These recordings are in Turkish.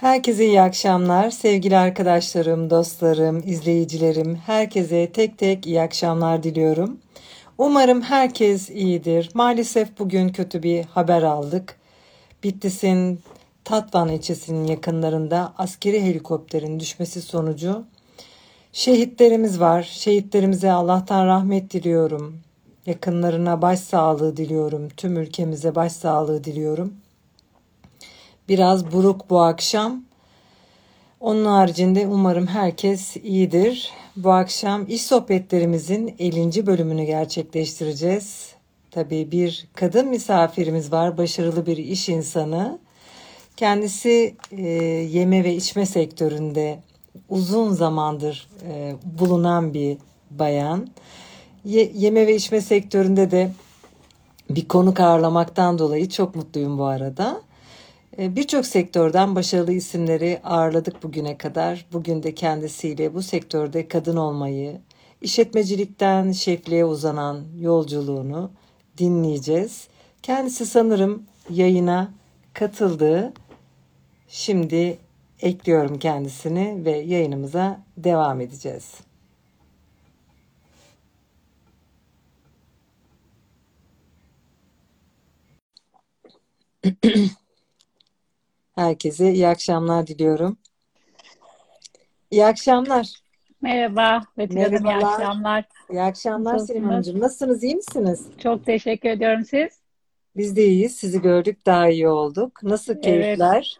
Herkese iyi akşamlar. Sevgili arkadaşlarım, dostlarım, izleyicilerim, herkese tek tek iyi akşamlar diliyorum. Umarım herkes iyidir. Maalesef bugün kötü bir haber aldık. Bitlis'in Tatvan ilçesinin yakınlarında askeri helikopterin düşmesi sonucu şehitlerimiz var. Şehitlerimize Allah'tan rahmet diliyorum. Yakınlarına başsağlığı diliyorum. Tüm ülkemize başsağlığı diliyorum. Biraz buruk bu akşam. Onun haricinde umarım herkes iyidir. Bu akşam iş sohbetlerimizin 50. bölümünü gerçekleştireceğiz. Tabii bir kadın misafirimiz var, başarılı bir iş insanı. Kendisi e, yeme ve içme sektöründe uzun zamandır e, bulunan bir bayan. Ye, yeme ve içme sektöründe de bir konuk ağırlamaktan dolayı çok mutluyum bu arada. E, birçok sektörden başarılı isimleri ağırladık bugüne kadar. Bugün de kendisiyle bu sektörde kadın olmayı, işletmecilikten şefliğe uzanan yolculuğunu dinleyeceğiz. Kendisi sanırım yayına katıldı. Şimdi ekliyorum kendisini ve yayınımıza devam edeceğiz. Herkese iyi akşamlar diliyorum. İyi akşamlar. Merhaba Betül Hanım, iyi akşamlar. İyi akşamlar Selim Hanımcığım. Nasılsınız, iyi misiniz? Çok teşekkür ediyorum siz. Biz de iyiyiz. Sizi gördük, daha iyi olduk. Nasıl keyifler?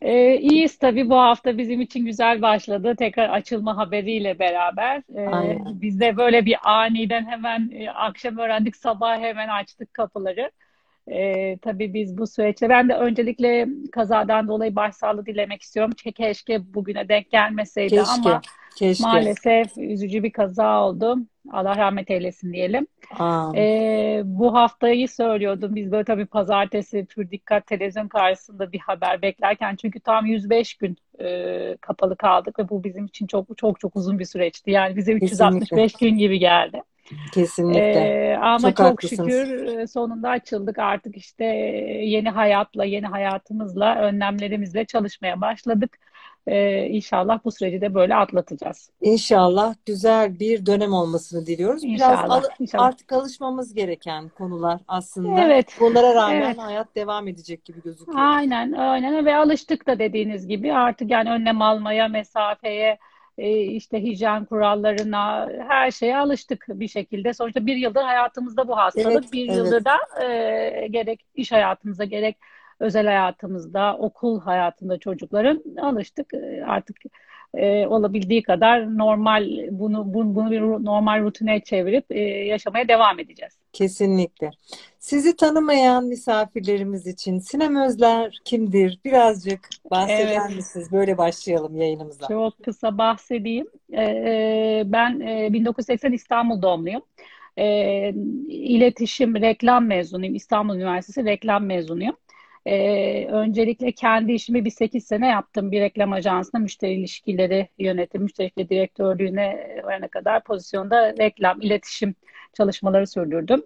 Evet. Ee, iyiyiz tabii. Bu hafta bizim için güzel başladı. Tekrar açılma haberiyle beraber. Ee, biz de böyle bir aniden hemen e, akşam öğrendik, sabah hemen açtık kapıları. Ee, tabii biz bu süreçte ben de öncelikle kazadan dolayı başsağlığı dilemek istiyorum. Keşke bugüne denk gelmeseydi Keşke. ama Keşke. maalesef üzücü bir kaza oldu. Allah rahmet eylesin diyelim. Ee, bu haftayı söylüyordum. Biz böyle tabii pazartesi pür dikkat televizyon karşısında bir haber beklerken çünkü tam 105 gün e, kapalı kaldık ve bu bizim için çok çok çok uzun bir süreçti. Yani bize 365 Kesinlikle. gün gibi geldi. Kesinlikle. Ee, ama çok, çok şükür sonunda açıldık artık işte yeni hayatla, yeni hayatımızla, önlemlerimizle çalışmaya başladık. Ee, inşallah bu süreci de böyle atlatacağız. İnşallah güzel bir dönem olmasını diliyoruz. İnşallah, Biraz al inşallah. artık alışmamız gereken konular aslında. Evet. Bunlara rağmen evet. hayat devam edecek gibi gözüküyor. Aynen, aynen ve alıştık da dediğiniz gibi artık yani önlem almaya, mesafeye, işte hijyen kurallarına her şeye alıştık bir şekilde. Sonuçta bir yıldır hayatımızda bu hastalık. Evet, bir evet. yıldır da e, gerek iş hayatımızda gerek özel hayatımızda, okul hayatında çocukların alıştık. Artık e, olabildiği kadar normal bunu, bunu, bunu bir normal rutine çevirip e, yaşamaya devam edeceğiz. Kesinlikle. Sizi tanımayan misafirlerimiz için Sinem Özler kimdir? Birazcık bahseder Evet. misiniz? Böyle başlayalım yayınımıza. Çok kısa bahsedeyim. Ee, ben e, 1980 İstanbul doğumluyum. Ee, iletişim, reklam mezunuyum. İstanbul Üniversitesi reklam mezunuyum. Ee, öncelikle kendi işimi bir 8 sene yaptım. Bir reklam ajansında müşteri ilişkileri yönetim, müşteri direktörlüğüne varana kadar pozisyonda reklam, iletişim çalışmaları sürdürdüm.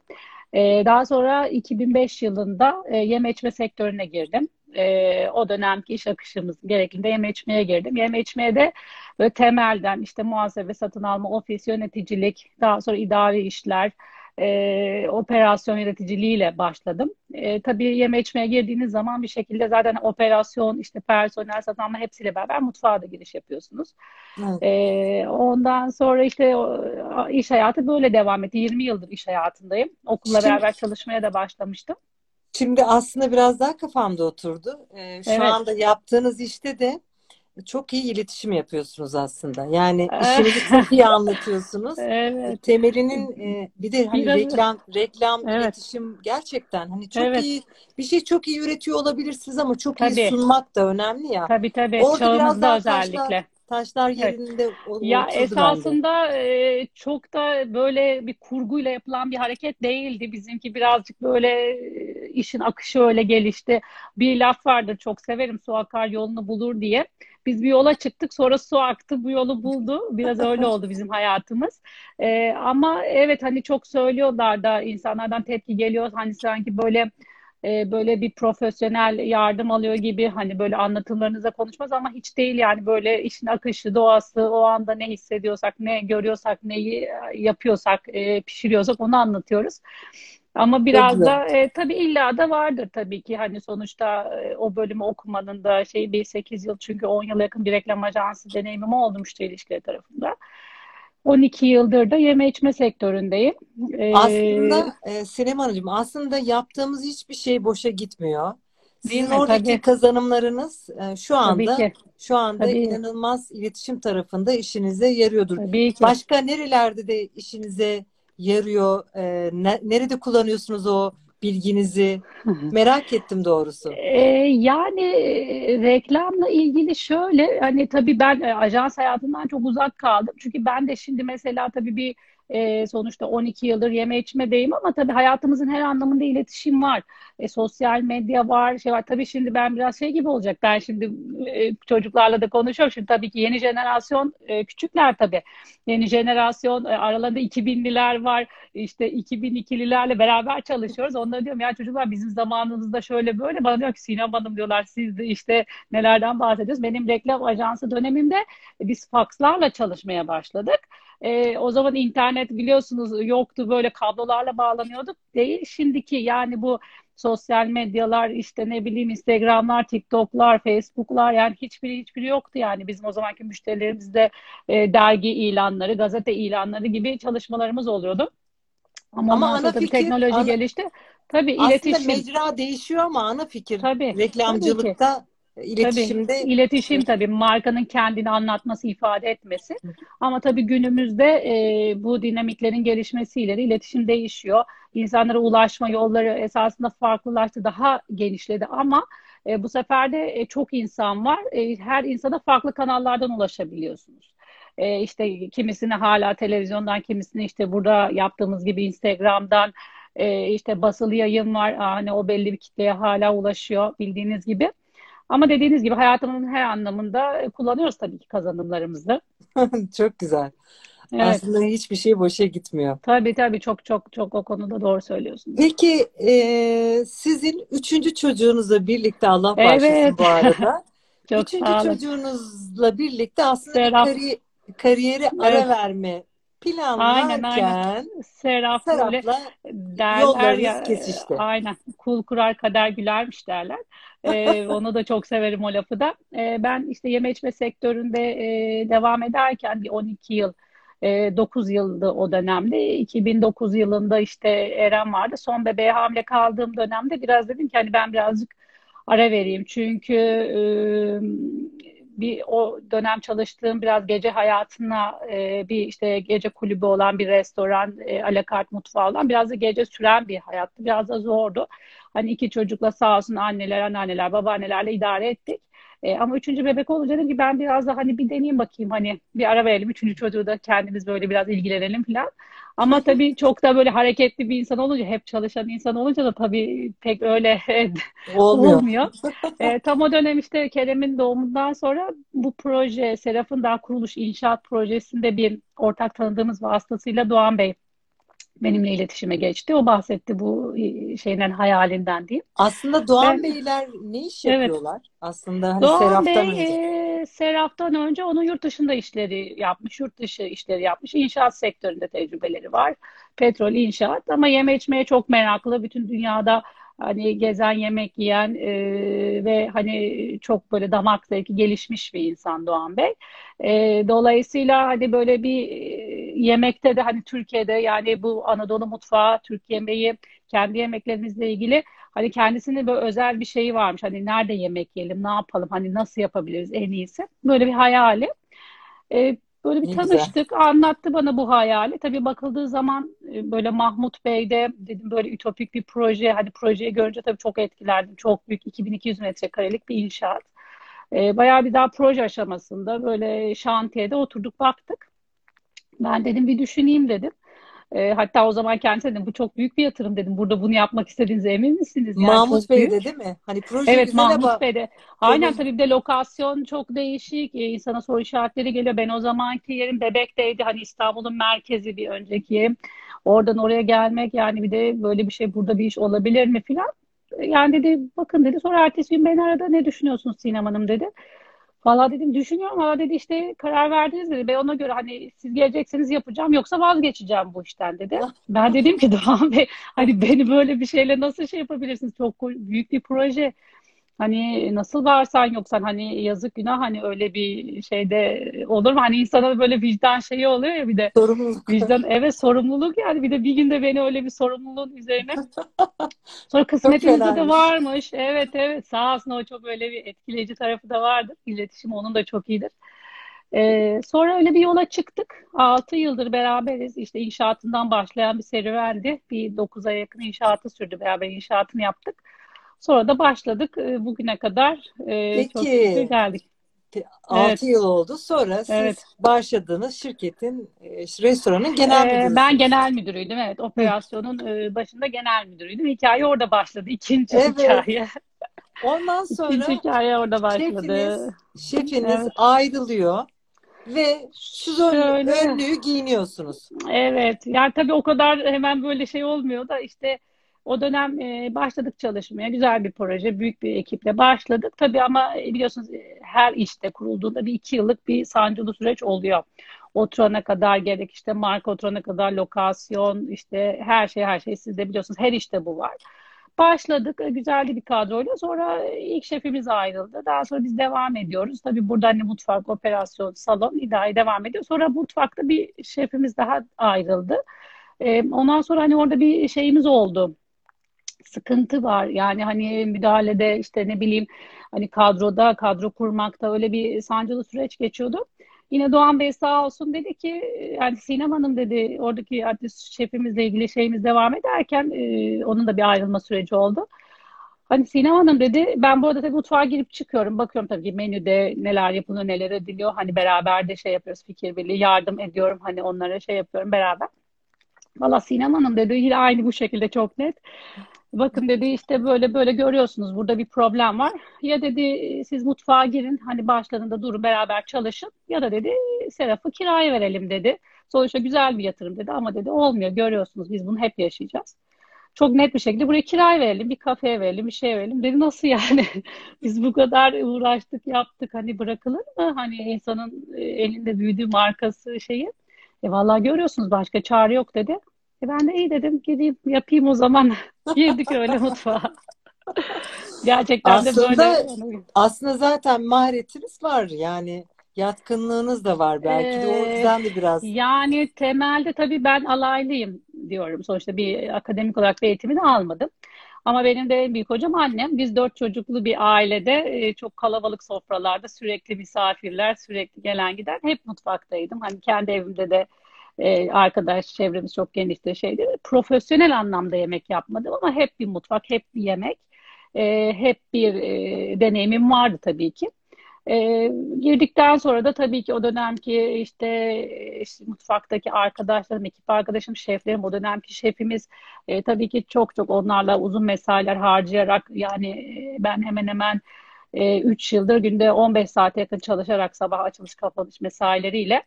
Ee, daha sonra 2005 yılında e, yeme içme sektörüne girdim. E, o dönemki iş akışımız gerekliliğinde yeme içmeye girdim. Yeme içmeye de böyle temelden işte muhasebe, satın alma, ofis, yöneticilik, daha sonra idari işler, e, operasyon yöneticiliğiyle başladım. E, tabii yeme içmeye girdiğiniz zaman bir şekilde zaten operasyon, işte personel, satın alma hepsiyle beraber mutfağa da giriş yapıyorsunuz. Evet. E, ondan sonra işte o, iş hayatı böyle devam etti. 20 yıldır iş hayatındayım. Okulla Şimdi- beraber çalışmaya da başlamıştım. Şimdi aslında biraz daha kafamda oturdu. Ee, şu Evet. anda yaptığınız işte de çok iyi iletişim yapıyorsunuz aslında. Yani Eh. işinizi çok iyi anlatıyorsunuz. Evet. Temelinin e, bir de hani Biraz- reklam reklam Evet. iletişim gerçekten hani çok Evet. iyi bir şey çok iyi üretiyor olabilirsiniz ama çok Tabii. iyi sunmak da önemli ya. Tabii tabii. Orada biraz Çağımızda daha özellikle. taşlar taşlar Evet. yerinde o- Ya esasında e, çok da böyle bir kurguyla yapılan bir hareket değildi. Bizimki birazcık böyle e, işin akışı öyle gelişti. Bir laf vardır çok severim su akar yolunu bulur diye. Biz bir yola çıktık sonra su aktı bu yolu buldu. Biraz öyle oldu bizim hayatımız. E, ama evet hani çok söylüyorlar da insanlardan tepki geliyor. Hani sanki böyle e, böyle bir profesyonel yardım alıyor gibi hani böyle anlatımlarınıza konuşmaz ama hiç değil yani böyle işin akışı, doğası, o anda ne hissediyorsak, ne görüyorsak, neyi yapıyorsak, e, pişiriyorsak onu anlatıyoruz. Ama biraz da e, tabii illa da vardır tabii ki hani sonuçta e, o bölümü okumanın da şey bir 8 yıl çünkü 10 yıla yakın bir reklam ajansı deneyimim oldu müşteri ilişkileri tarafında. 12 yıldır da yeme içme sektöründeyim. Ee, aslında e, Sinem Hanımcığım aslında yaptığımız hiçbir şey boşa gitmiyor. Sizin oradaki Tabii. kazanımlarınız e, şu anda şu anda Tabii. inanılmaz iletişim tarafında işinize yarıyordur. Tabii ki. Başka nerelerde de işinize yarıyor? E, ne, nerede kullanıyorsunuz o bilginizi? Merak ettim doğrusu. Ee, yani e, reklamla ilgili şöyle hani tabii ben e, ajans hayatından çok uzak kaldım. Çünkü ben de şimdi mesela tabii bir e, sonuçta 12 yıldır yeme içmedeyim ama tabii hayatımızın her anlamında iletişim var. E, sosyal medya var, şey var. Tabii şimdi ben biraz şey gibi olacak. Ben şimdi e, çocuklarla da konuşuyorum. Şimdi tabii ki yeni jenerasyon e, küçükler tabii. Yeni jenerasyon e, aralarında 2000'liler var. İşte 2002'lilerle beraber çalışıyoruz. Onlara diyorum ya çocuklar bizim zamanımızda şöyle böyle. Bana diyor ki Sinem Hanım diyorlar siz de işte nelerden bahsediyoruz. Benim reklam ajansı dönemimde biz fakslarla çalışmaya başladık. E, o zaman internet biliyorsunuz yoktu böyle kablolarla bağlanıyorduk. Değil şimdiki yani bu sosyal medyalar işte ne bileyim Instagram'lar, TikTok'lar, Facebook'lar yani hiçbiri hiçbiri yoktu yani bizim o zamanki müşterilerimizde e, dergi ilanları, gazete ilanları gibi çalışmalarımız oluyordu. Ama, ama ana fikir, teknoloji ana, gelişti. Tabii aslında iletişim. mecra değişiyor ama ana fikir tabii, reklamcılıkta tabii İletişimde tabii, iletişim tabii markanın kendini anlatması, ifade etmesi. Ama tabii günümüzde e, bu dinamiklerin gelişmesiyle de iletişim değişiyor. İnsanlara ulaşma yolları esasında farklılaştı, daha genişledi ama e, bu sefer de e, çok insan var. E, her insana farklı kanallardan ulaşabiliyorsunuz. E, işte kimisini hala televizyondan, kimisini işte burada yaptığımız gibi Instagram'dan, e, işte basılı yayın var. Hani o belli bir kitleye hala ulaşıyor bildiğiniz gibi. Ama dediğiniz gibi hayatımın her anlamında e, kullanıyoruz tabii ki kazanımlarımızı. Çok güzel. Evet. Aslında hiçbir şey boşa gitmiyor. Tabii tabii çok çok çok o konuda doğru söylüyorsunuz. Peki e, sizin üçüncü çocuğunuzla birlikte Allah bağışlasın evet. bu arada. çok üçüncü çocuğunuzla birlikte aslında Serap. kari, kariyeri evet. ara verme planlarken aynen, aynen. Serap Serap'la yollarınız ya, kesişti. Aynen. Kul kurar kader gülermiş derler. Ee, onu da çok severim o lafı da. Ee, ben işte yeme içme sektöründe e, devam ederken bir 12 yıl e, 9 yıldı o dönemde. 2009 yılında işte Eren vardı. Son bebeğe hamile kaldığım dönemde biraz dedim ki hani ben birazcık ara vereyim. Çünkü e, bir o dönem çalıştığım biraz gece hayatına e, bir işte gece kulübü olan bir restoran, e, alakart mutfağı olan biraz da gece süren bir hayattı. Biraz da zordu. Hani iki çocukla sağ olsun anneler, anneanneler, babaannelerle idare ettik. E, ama üçüncü bebek olunca dedim ki ben biraz da hani bir deneyeyim bakayım hani bir ara verelim. Üçüncü çocuğu da kendimiz böyle biraz ilgilenelim falan. Ama tabii çok da böyle hareketli bir insan olunca, hep çalışan insan olunca da tabii pek öyle olmuyor. olmuyor. e, tam o dönem işte Kerem'in doğumundan sonra bu proje, Seraf'ın daha kuruluş inşaat projesinde bir ortak tanıdığımız vasıtasıyla Doğan Bey benimle iletişime geçti. O bahsetti bu e, şeyden hayalinden diyeyim. Aslında Doğan ben, Beyler ne iş yapıyorlar? Evet. Aslında hani Doğan Seraf'tan Bey, önce. E, Seraf'tan önce onun yurt dışında işleri yapmış, yurt dışı işleri yapmış. İnşaat sektöründe tecrübeleri var. Petrol, inşaat ama yeme içmeye çok meraklı. Bütün dünyada hani gezen, yemek yiyen e, ve hani çok böyle damak zevki gelişmiş bir insan Doğan Bey. E, dolayısıyla hani böyle bir e, yemekte de hani Türkiye'de yani bu Anadolu mutfağı, Türk yemeği, kendi yemeklerimizle ilgili hani kendisinin böyle özel bir şeyi varmış. Hani nerede yemek yiyelim, ne yapalım, hani nasıl yapabiliriz en iyisi. Böyle bir hayali. E, Böyle bir ne tanıştık, güzel. anlattı bana bu hayali. Tabii bakıldığı zaman e, böyle Mahmut Bey'de dedim böyle ütopik bir proje. Hani projeyi görünce tabii çok etkilendim. Çok büyük 2200 metrekarelik bir inşaat. E, bayağı bir daha proje aşamasında böyle şantiyede oturduk baktık. Ben dedim bir düşüneyim dedim. E, hatta o zaman kendisi dedim bu çok büyük bir yatırım dedim. Burada bunu yapmak istediğinize emin misiniz? Yani Mahmut Bey'de değil mi? Hani proje evet, Mahmut ama... Bey'de. Aynen tabii bir de lokasyon çok değişik. E, insana soru işaretleri geliyor. Ben o zamanki yerim Bebek'teydi. Hani İstanbul'un merkezi bir önceki. Oradan oraya gelmek yani bir de böyle bir şey burada bir iş olabilir mi filan. Yani dedi bakın dedi. Sonra ertesi gün beni aradı. Ne düşünüyorsunuz Sinem Hanım dedi. Valla dedim düşünüyorum. Valla dedi işte karar verdiniz dedi. Ben ona göre hani siz gelecekseniz yapacağım yoksa vazgeçeceğim bu işten dedi. Ben dedim ki Doğan Bey hani beni böyle bir şeyle nasıl şey yapabilirsiniz? Çok büyük bir proje. Hani nasıl varsan yoksan hani yazık günah hani öyle bir şeyde olur mu? Hani insana böyle vicdan şeyi oluyor ya bir de Sorumluluk. vicdan evet sorumluluk yani bir de bir günde beni öyle bir sorumluluğun üzerine sonra kısmetimizde de varmış. Evet evet sağ olsun o çok öyle bir etkileyici tarafı da vardır. İletişim onun da çok iyidir. Ee, sonra öyle bir yola çıktık. 6 yıldır beraberiz. İşte inşaatından başlayan bir serüvendi. Bir 9 ay yakın inşaatı sürdü. Beraber inşaatını yaptık. Sonra da başladık e, bugüne kadar. E, çok Peki geldik. Evet, 6 yıl oldu. Sonra evet. siz başladığınız şirketin, e, restoranın genel E, ben müdürüsünüz. genel müdürüydüm. Evet, operasyonun başında genel müdürüydüm. Hikaye orada başladı. İkinci Evet. hikaye. Ondan İkinci sonra hikaye orada başladı. şefiniz, şefiniz Evet. ayrılıyor ve siz Şöyle. önlüğü giyiniyorsunuz. Evet, yani tabii o kadar hemen böyle şey olmuyor da işte o dönem e, başladık çalışmaya. Güzel bir proje, büyük bir ekiple başladık. Tabii ama e, biliyorsunuz e, her işte kurulduğunda bir iki yıllık bir sancılı süreç oluyor. Oturana kadar gerek işte marka oturana kadar lokasyon işte her şey her şey siz de biliyorsunuz her işte bu var. Başladık. e, Güzeldi bir kadroyla. Sonra ilk şefimiz ayrıldı. Daha sonra biz devam ediyoruz. Tabii burada hani mutfak, operasyon, salon idare devam ediyor. Sonra mutfakta bir şefimiz daha ayrıldı. Ondan sonra hani orada bir şeyimiz oldu. Sıkıntı var. Yani hani müdahalede işte ne bileyim hani kadroda, kadro kurmakta öyle bir sancılı süreç geçiyordu. Yine Doğan Bey sağ olsun dedi ki yani Sinem Hanım dedi oradaki artist şefimizle ilgili şeyimiz devam ederken e, onun da bir ayrılma süreci oldu. Hani Sinem Hanım dedi ben bu arada tabii mutfağa girip çıkıyorum. Bakıyorum tabii ki menüde neler yapılıyor neler ediliyor. Hani beraber de şey yapıyoruz fikir birliği yardım ediyorum. Hani onlara şey yapıyorum beraber. Valla Sinem Hanım dedi yine aynı bu şekilde çok net. Bakın dedi işte böyle böyle görüyorsunuz burada bir problem var. Ya dedi siz mutfağa girin hani başlarında durun beraber çalışın ya da dedi Serap'ı kiraya verelim dedi. Sonuçta güzel bir yatırım dedi ama dedi olmuyor görüyorsunuz biz bunu hep yaşayacağız. Çok net bir şekilde buraya kiraya verelim, bir kafeye verelim, bir şey verelim. Dedi nasıl yani? Biz bu kadar uğraştık, yaptık. Hani bırakılır mı? Hani insanın e, elinde büyüdüğü markası şeyi. E vallahi görüyorsunuz başka çare yok dedi. E ben de iyi dedim gideyim yapayım o zaman. Girdik öyle mutfağa. Gerçekten de böyle. Aslında aslında zaten maharetiniz var yani yatkınlığınız da var belki de o Ee, yüzden de biraz yani temelde tabii ben alaylıyım diyorum. Sonuçta bir akademik olarak bir eğitimini almadım. Ama benim de en büyük hocam annem. Biz dört çocuklu bir ailede e, çok kalabalık sofralarda sürekli misafirler, sürekli gelen giden hep mutfaktaydım. Hani kendi evimde de e, arkadaş çevremiz çok genişti şeydi. Profesyonel anlamda yemek yapmadım ama hep bir mutfak, hep bir yemek, e, hep bir e, deneyimim vardı tabii ki. E, girdikten sonra da tabii ki o dönemki işte, işte mutfaktaki arkadaşlarım, ekip arkadaşım, şeflerim, o dönemki şefimiz e, tabii ki çok çok onlarla uzun mesailer harcayarak yani e, ben hemen hemen e, 3 yıldır günde 15 saate yakın çalışarak sabah açılış kapanış mesaileriyle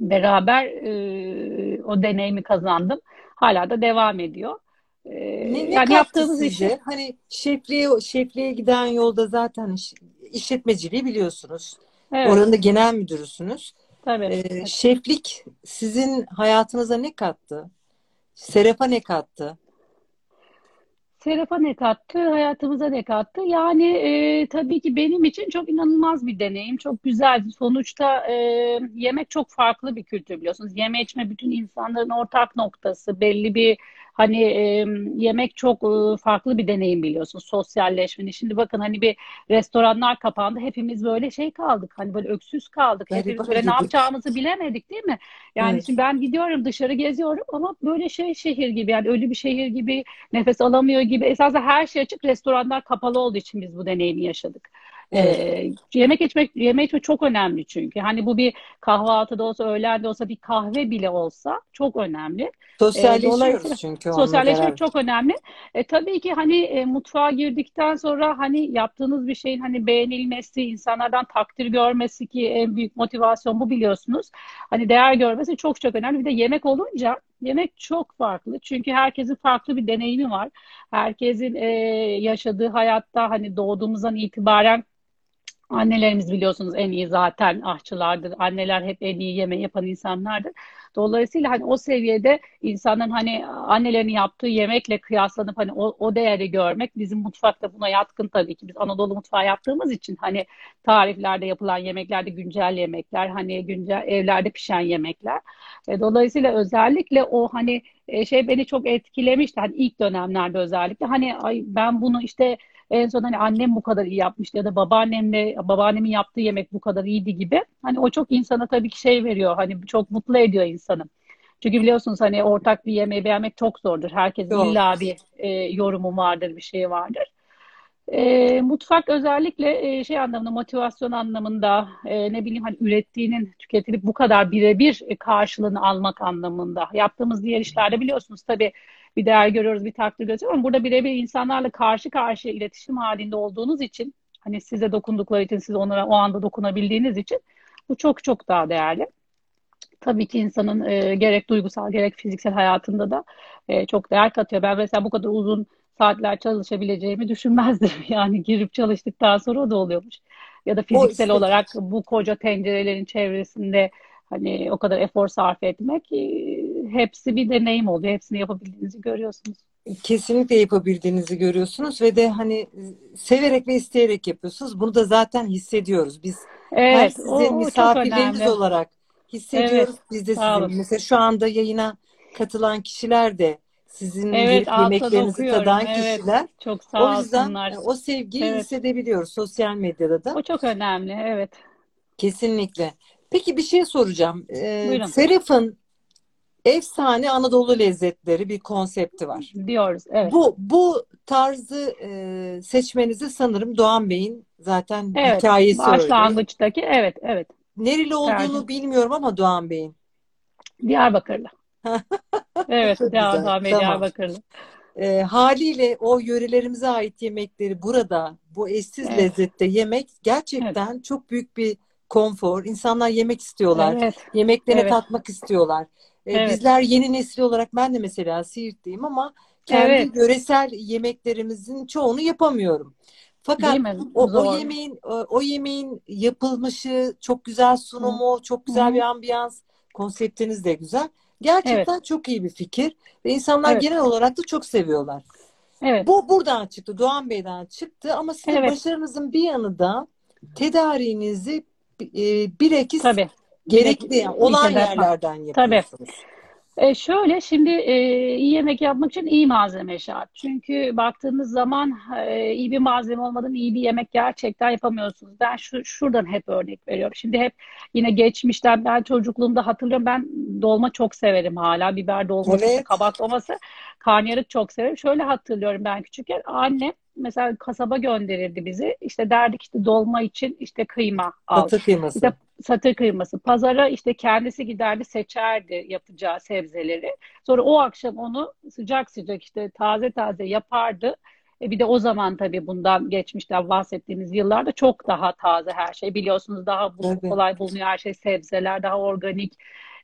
beraber e, o deneyimi kazandım. Hala da devam ediyor. E, ne, ne yani yaptığımız işi size? Hani şefliğe şefliğe giden yolda zaten iş- işletmeciliği biliyorsunuz. evet Oranın da genel müdürüsünüz. tabii. Ee, şeflik sizin hayatınıza ne kattı? Serap'a ne kattı? Serap'a ne kattı, hayatımıza ne kattı? Yani e, tabii ki benim için çok inanılmaz bir deneyim, çok güzel. Sonuçta e, yemek çok farklı bir kültür biliyorsunuz. Yeme içme bütün insanların ortak noktası, belli bir hani e, yemek çok e, farklı bir deneyim biliyorsunuz. Sosyalleşmenin. Şimdi bakın hani bir restoranlar kapandı, hepimiz böyle şey kaldık, hani böyle öksüz kaldık, hepimiz Gariban böyle ne yapacağımızı bilemedik, değil mi? Yani Evet. şimdi ben gidiyorum dışarı geziyorum ama böyle şey şehir gibi yani ölü bir şehir gibi nefes alamıyor gibi. Esasında her şey açık, restoranlar kapalı olduğu için biz bu deneyimi yaşadık. Evet. Ee, yemek içmek, yeme içmek çok önemli çünkü. Hani bu bir kahvaltıda olsa, öğlende olsa, bir kahve bile olsa çok önemli. Ee, Sosyalleşiyoruz dolayısıyla çünkü sosyalleşmek beraber. çok önemli. E, tabii ki hani e, mutfağa girdikten sonra hani yaptığınız bir şeyin hani beğenilmesi, insanlardan takdir görmesi ki en büyük motivasyon bu biliyorsunuz. Hani değer görmesi çok çok önemli. Bir de yemek olunca Yemek çok farklı. Çünkü herkesin farklı bir deneyimi var. Herkesin e, yaşadığı hayatta hani doğduğumuzdan itibaren Annelerimiz biliyorsunuz en iyi zaten aşçılardır. Anneler hep en iyi yemeği yapan insanlardır. Dolayısıyla hani o seviyede insanın hani annelerin yaptığı yemekle kıyaslanıp hani o, o değeri görmek bizim mutfakta buna yatkın tabii ki. Biz Anadolu mutfağı yaptığımız için hani tariflerde yapılan yemeklerde güncel yemekler, hani güncel evlerde pişen yemekler. E, dolayısıyla özellikle o hani e, şey beni çok etkilemişti. Hani ilk dönemlerde özellikle hani ay ben bunu işte en son hani annem bu kadar iyi yapmıştı ya da babaannemle babaannemin yaptığı yemek bu kadar iyiydi gibi. Hani o çok insana tabii ki şey veriyor. Hani çok mutlu ediyor insanı. Çünkü biliyorsunuz hani ortak bir yemeği beğenmek çok zordur. Herkesin Yok. illa bir e, yorumu vardır, bir şey vardır. E, mutfak özellikle e, şey anlamında, motivasyon anlamında, e, ne bileyim hani ürettiğinin tüketilip bu kadar birebir e, karşılığını almak anlamında. Yaptığımız diğer işlerde biliyorsunuz tabii bir değer görüyoruz, bir takdir görüyoruz ama burada birebir insanlarla karşı karşıya iletişim halinde olduğunuz için, hani size dokundukları için, siz onlara o anda dokunabildiğiniz için bu çok çok daha değerli. Tabii ki insanın e, gerek duygusal gerek fiziksel hayatında da e, çok değer katıyor. Ben mesela bu kadar uzun saatler çalışabileceğimi düşünmezdim. Yani girip çalıştıktan sonra o da oluyormuş. Ya da fiziksel işte olarak bu koca tencerelerin çevresinde hani o kadar efor sarf etmek e, hepsi bir deneyim oluyor. Hepsini yapabildiğinizi görüyorsunuz. kesinlikle yapabildiğinizi görüyorsunuz ve de hani severek ve isteyerek yapıyorsunuz. Bunu da zaten hissediyoruz. Biz Evet, sizin o, o misafirleriniz olarak Evet, hissediyoruz. Biz de sizin. Mesela şu anda yayına katılan kişiler de sizin Evet, yemeklerinizi tadan Evet, kişiler. çok O sağ yüzden olsunlar. e, o sevgiyi Evet, hissedebiliyoruz sosyal medyada da. o çok önemli. Evet, Kesinlikle. Peki bir şey soracağım. Ee, Serap'ın efsane Anadolu lezzetleri bir konsepti var. diyoruz. Evet, Bu bu tarzı e, seçmenizi sanırım Doğan Bey'in zaten evet. hikayesi öyle. Başlangıçtaki evet, evet. Nereli Tercih. olduğunu bilmiyorum ama Doğan Bey'in. Diyarbakırlı. Evet, güzel. Dağ- Tamam. Diyarbakırlı. E, haliyle o yörelerimize ait yemekleri burada bu eşsiz Evet, lezzette yemek evet, gerçekten çok büyük bir konfor. İnsanlar yemek istiyorlar. evet, Yemeklerine evet, tatmak istiyorlar. E, evet, bizler yeni nesil olarak ben de mesela Siirtliyim ama kendi evet. yöresel yemeklerimizin çoğunu yapamıyorum. Fakat o, o Zor. yemeğin o, o yemeğin yapılmışı, çok güzel Hı sunumu, çok hı. güzel bir ambiyans, konseptiniz de güzel. Evet, Gerçekten çok iyi bir fikir ve insanlar evet, genel olarak da çok seviyorlar. evet, Bu buradan çıktı, Doğan Bey'den çıktı ama sizin evet. başarınızın bir yanı da tedariğinizi e, bilakis Tabii. Gerekli yani olan yerlerden Tabii. yapıyorsunuz. E şöyle şimdi e, iyi yemek yapmak için iyi malzeme şart. Çünkü baktığınız zaman e, iyi bir malzeme olmadan iyi bir yemek gerçekten yapamıyorsunuz. Ben şu şuradan hep örnek veriyorum. Şimdi hep yine geçmişten ben çocukluğumda hatırlıyorum ben dolma çok severim hala. Biber dolması, Evet. kabak dolması, karnıyarık çok severim. Şöyle hatırlıyorum ben küçükken annem mesela kasaba gönderirdi bizi. İşte derdik işte dolma için işte kıyma al. Satır kıyması. İşte satır kıyması. Pazara işte kendisi giderdi seçerdi yapacağı sebzeleri. Sonra o akşam onu sıcak sıcak işte taze taze yapardı. E bir de o zaman tabii bundan geçmişten bahsettiğimiz yıllarda çok daha taze her şey. Biliyorsunuz daha bu, Tabii. kolay bulunuyor her şey sebzeler daha organik.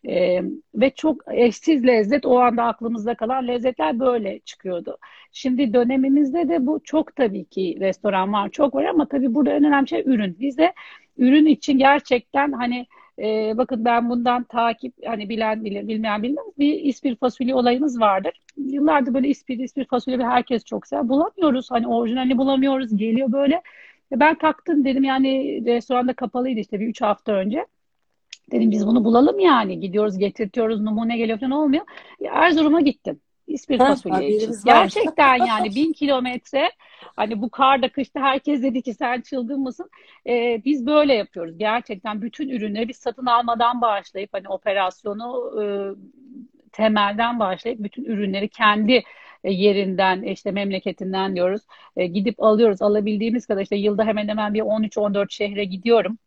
E, ve çok eşsiz lezzet o anda aklımızda kalan lezzetler böyle çıkıyordu. Şimdi dönemimizde de bu çok tabii ki restoran var çok var ama tabii burada en önemli şey ürün. Bizde ürün için gerçekten hani e, bakın ben bundan takip hani bilen bilir bilmeyen bilmez bir ispir fasulye olayımız vardır. Yıllardır böyle ispir ispir fasulye ve herkes çok sever. Bulamıyoruz hani orijinalini bulamıyoruz geliyor böyle. E, Ben taktım dedim yani restoranda kapalıydı işte bir üç hafta önce. Dedim biz bunu bulalım yani. Gidiyoruz getirtiyoruz numune geliyor falan olmuyor. Ya Erzurum'a gittim. İspir Heh, fasulye için. var. Gerçekten yani bin kilometre hani bu karda kışta herkes dedi ki sen çılgın mısın? Ee, biz böyle yapıyoruz. Gerçekten bütün ürünleri biz satın almadan başlayıp hani operasyonu e, temelden başlayıp bütün ürünleri kendi e, yerinden işte memleketinden diyoruz. E, gidip alıyoruz. Alabildiğimiz kadar işte yılda hemen hemen bir 13-14 şehre gidiyorum.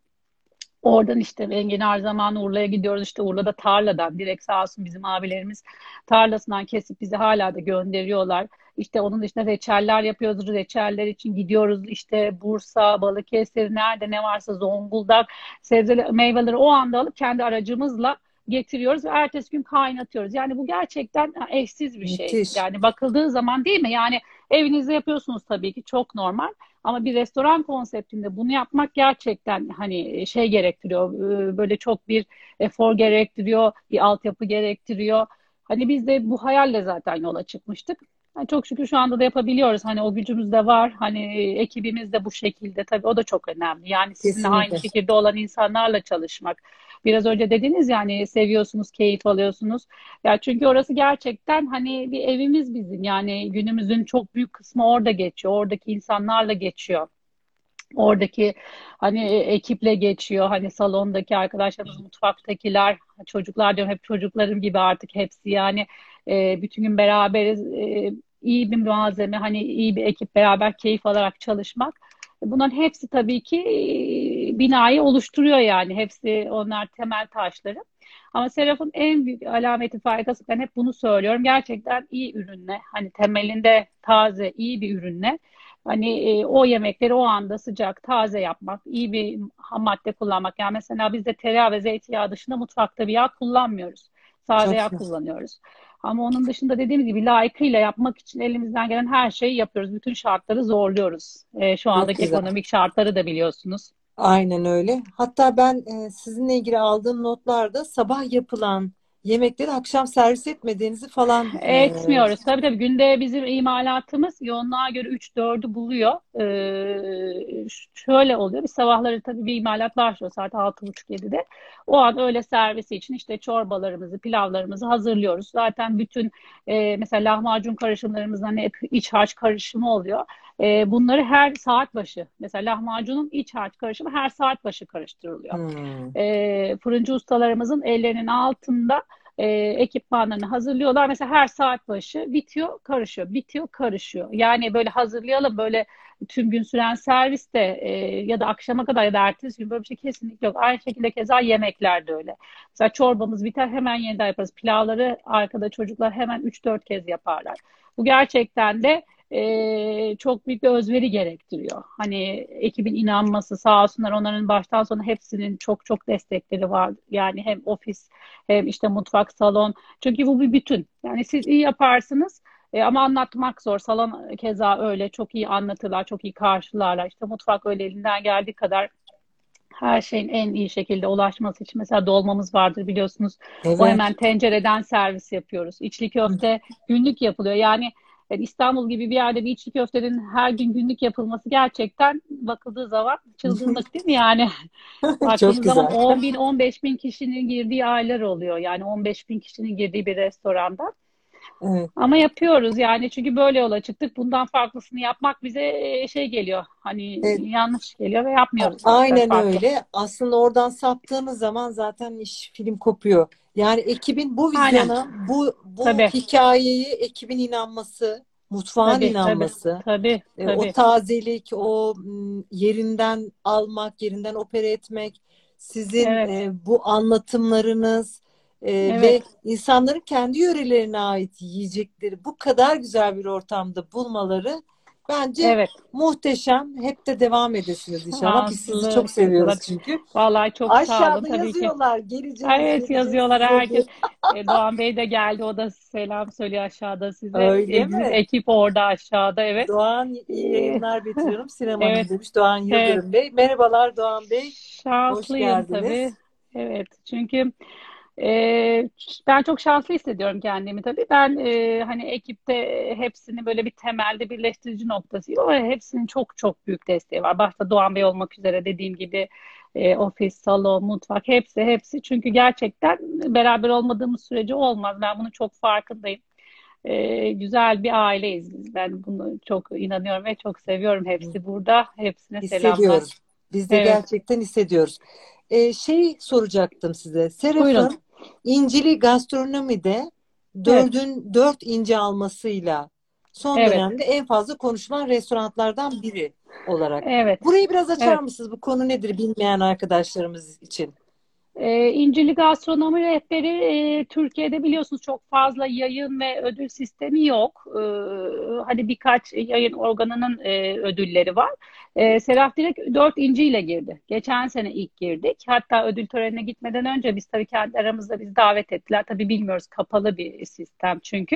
Oradan işte enginar zamanı Urla'ya gidiyoruz. İşte Urla'da tarladan direkt sağ olsun bizim abilerimiz tarlasından kesip bizi hala da gönderiyorlar. İşte onun dışında reçeller yapıyoruz. Reçeller için gidiyoruz. İşte Bursa, Balıkesir, nerede ne varsa Zonguldak sebzeleri, meyveleri o anda alıp kendi aracımızla getiriyoruz ve ertesi gün kaynatıyoruz. Yani bu gerçekten eşsiz bir şey. Müthiş. Yani bakıldığı zaman değil mi? Yani evinizde yapıyorsunuz tabii ki çok normal. Ama bir restoran konseptinde bunu yapmak gerçekten hani şey gerektiriyor. e, Böyle çok bir efor gerektiriyor, bir altyapı gerektiriyor. Hani biz de bu hayalle zaten yola çıkmıştık. Yani çok şükür şu anda da yapabiliyoruz. Hani o gücümüz de var. Hani e, ekibimiz de bu şekilde. Tabii o da çok önemli. Yani sizinle aynı Kesinlikle. fikirde olan insanlarla çalışmak. Biraz önce dediniz yani seviyorsunuz, keyif alıyorsunuz. Ya çünkü orası gerçekten hani bir evimiz bizim. Yani günümüzün çok büyük kısmı orada geçiyor. Oradaki insanlarla geçiyor. Oradaki hani e, ekiple geçiyor. Hani salondaki arkadaşlarımız, mutfaktakiler, çocuklar diyorum hep çocuklarım gibi artık hepsi yani e, bütün gün beraberiz. E, iyi bir malzeme, hani iyi bir ekip beraber keyif alarak çalışmak. Bunların hepsi tabii ki binayı oluşturuyor yani. Hepsi onlar temel taşları. Ama Seraf'ın en büyük alameti farikası ben hep bunu söylüyorum. Gerçekten iyi ürünle hani temelinde taze iyi bir ürünle hani e, o yemekleri o anda sıcak taze yapmak, iyi bir ham madde kullanmak. Yani mesela biz de tereyağı ve zeytinyağı dışında mutfakta bir yağ kullanmıyoruz. Sade yağ kullanıyoruz. Ama onun dışında dediğim gibi layıkıyla yapmak için elimizden gelen her şeyi yapıyoruz. Bütün şartları zorluyoruz. E, şu andaki ekonomik şartları da biliyorsunuz. Aynen öyle. Hatta ben e, sizinle ilgili aldığım notlarda sabah yapılan yemekleri akşam servis etmediğinizi falan e, Etmiyoruz. Tabii tabii günde bizim imalatımız yoğunluğa göre 3-4'ü buluyor. Ee, şöyle oluyor. Biz sabahları tabii bir imalat başlıyor saat 6.30-7'de. O an öğle servisi için işte çorbalarımızı, pilavlarımızı hazırlıyoruz. Zaten bütün e, mesela lahmacun karışımlarımızdan hep iç harç karışımı oluyor. E, bunları her saat başı mesela lahmacunun iç harç karışımı her saat başı karıştırılıyor. hmm, E, fırıncı ustalarımızın ellerinin altında e, ekipmanlarını hazırlıyorlar. Mesela her saat başı bitiyor, karışıyor, bitiyor, karışıyor. Yani böyle hazırlayalım böyle tüm gün süren serviste e, ya da akşama kadar ya da ertesi gün böyle bir şey kesinlikle yok. Aynı şekilde keza yemekler de öyle. Mesela çorbamız biter hemen yeniden yaparız. Pilavları arkada çocuklar hemen 3-4 kez yaparlar. Bu gerçekten de e, çok büyük bir özveri gerektiriyor. Hani ekibin inanması sağ olsunlar onların baştan sona hepsinin çok çok destekleri var. Yani hem ofis hem işte mutfak, salon. Çünkü bu bir bütün. Yani siz iyi yaparsınız e, ama anlatmak zor. Salon keza öyle çok iyi anlatırlar, çok iyi karşılarlar. İşte mutfak öyle elinden geldiği kadar her şeyin en iyi şekilde ulaşması için mesela dolmamız vardır biliyorsunuz. O evet. hemen tencereden servis yapıyoruz. İçli köfte günlük yapılıyor. Yani yani İstanbul gibi bir yerde bir içli köftenin her gün günlük yapılması gerçekten bakıldığı zaman çılgınlık değil mi? Yani baktığımız zaman güzel. 10 bin 15 bin kişinin girdiği aileler oluyor. Yani 15 bin kişinin girdiği bir restoranda. Evet. Ama yapıyoruz yani çünkü böyle yola çıktık. Bundan farklısını yapmak bize e, şey geliyor. Hani Evet. yanlış geliyor ve yapmıyoruz Aynen farklı. öyle. Aslında oradan saptığınız zaman zaten iş film kopuyor. Yani ekibin bu Aynen. vizyona, bu bu Tabii. hikayeyi ekibin inanması, mutfağın Tabii tabii. inanması, Tabii e, o tabii. tazelik, o yerinden almak, yerinden opera etmek, sizin Evet. e, bu anlatımlarınız e, ve Evet. insanların kendi yörelerine ait yiyecekleri bu kadar güzel bir ortamda bulmaları bence Evet. muhteşem. Hep de devam edesiniz inşallah. Biz sizi çok seviyoruz çünkü. Vallahi çok sağ olun Aşağıda tabii ki. yazıyorlar. Geleceğiz, Evet yazıyorlar herkes. E, Doğan Bey de geldi. O da selam söylüyor aşağıda size. Öyle E, mi? ekip orada aşağıda. Evet. Doğan iyi E, yayınlar bitiriyorum. Sinem Hanım evet. demiş. Doğan Evet. Yıldırım Bey. Merhabalar Doğan Bey. Hoş Şanslıyım tabii. Evet. Çünkü e, ben çok şanslı hissediyorum kendimi tabii. Ben e, hani ekipte hepsini böyle bir temelde birleştirici noktasıyım ama hepsinin çok çok büyük desteği var. Başta Doğan Bey olmak üzere dediğim gibi e, ofis, salon, mutfak hepsi hepsi. Çünkü gerçekten beraber olmadığımız sürece olmaz. Ben bunun çok farkındayım. E, güzel bir aileyiz biz. Ben bunu çok inanıyorum ve çok seviyorum. Hepsi burada. Hepsine selamlar. Biz de Evet. gerçekten hissediyoruz. Ee, şey soracaktım size. Seraf'ın İncili Gastronomi'de Evet. dördün dört inci almasıyla son Evet. dönemde en fazla konuşulan restoranlardan biri olarak. Evet. Burayı biraz açar Evet. mısınız? Bu konu nedir bilmeyen arkadaşlarımız için? Ee, İncili Gastronomi Rehberi e, Türkiye'de biliyorsunuz çok fazla yayın ve ödül sistemi yok. Ee, hani birkaç yayın organının e, ödülleri var. Ee, Seraf direkt 4 İnci ile girdi. Geçen sene ilk girdik. Hatta ödül törenine gitmeden önce biz tabii kendi aramızda bizi davet ettiler. Tabii bilmiyoruz kapalı bir sistem çünkü.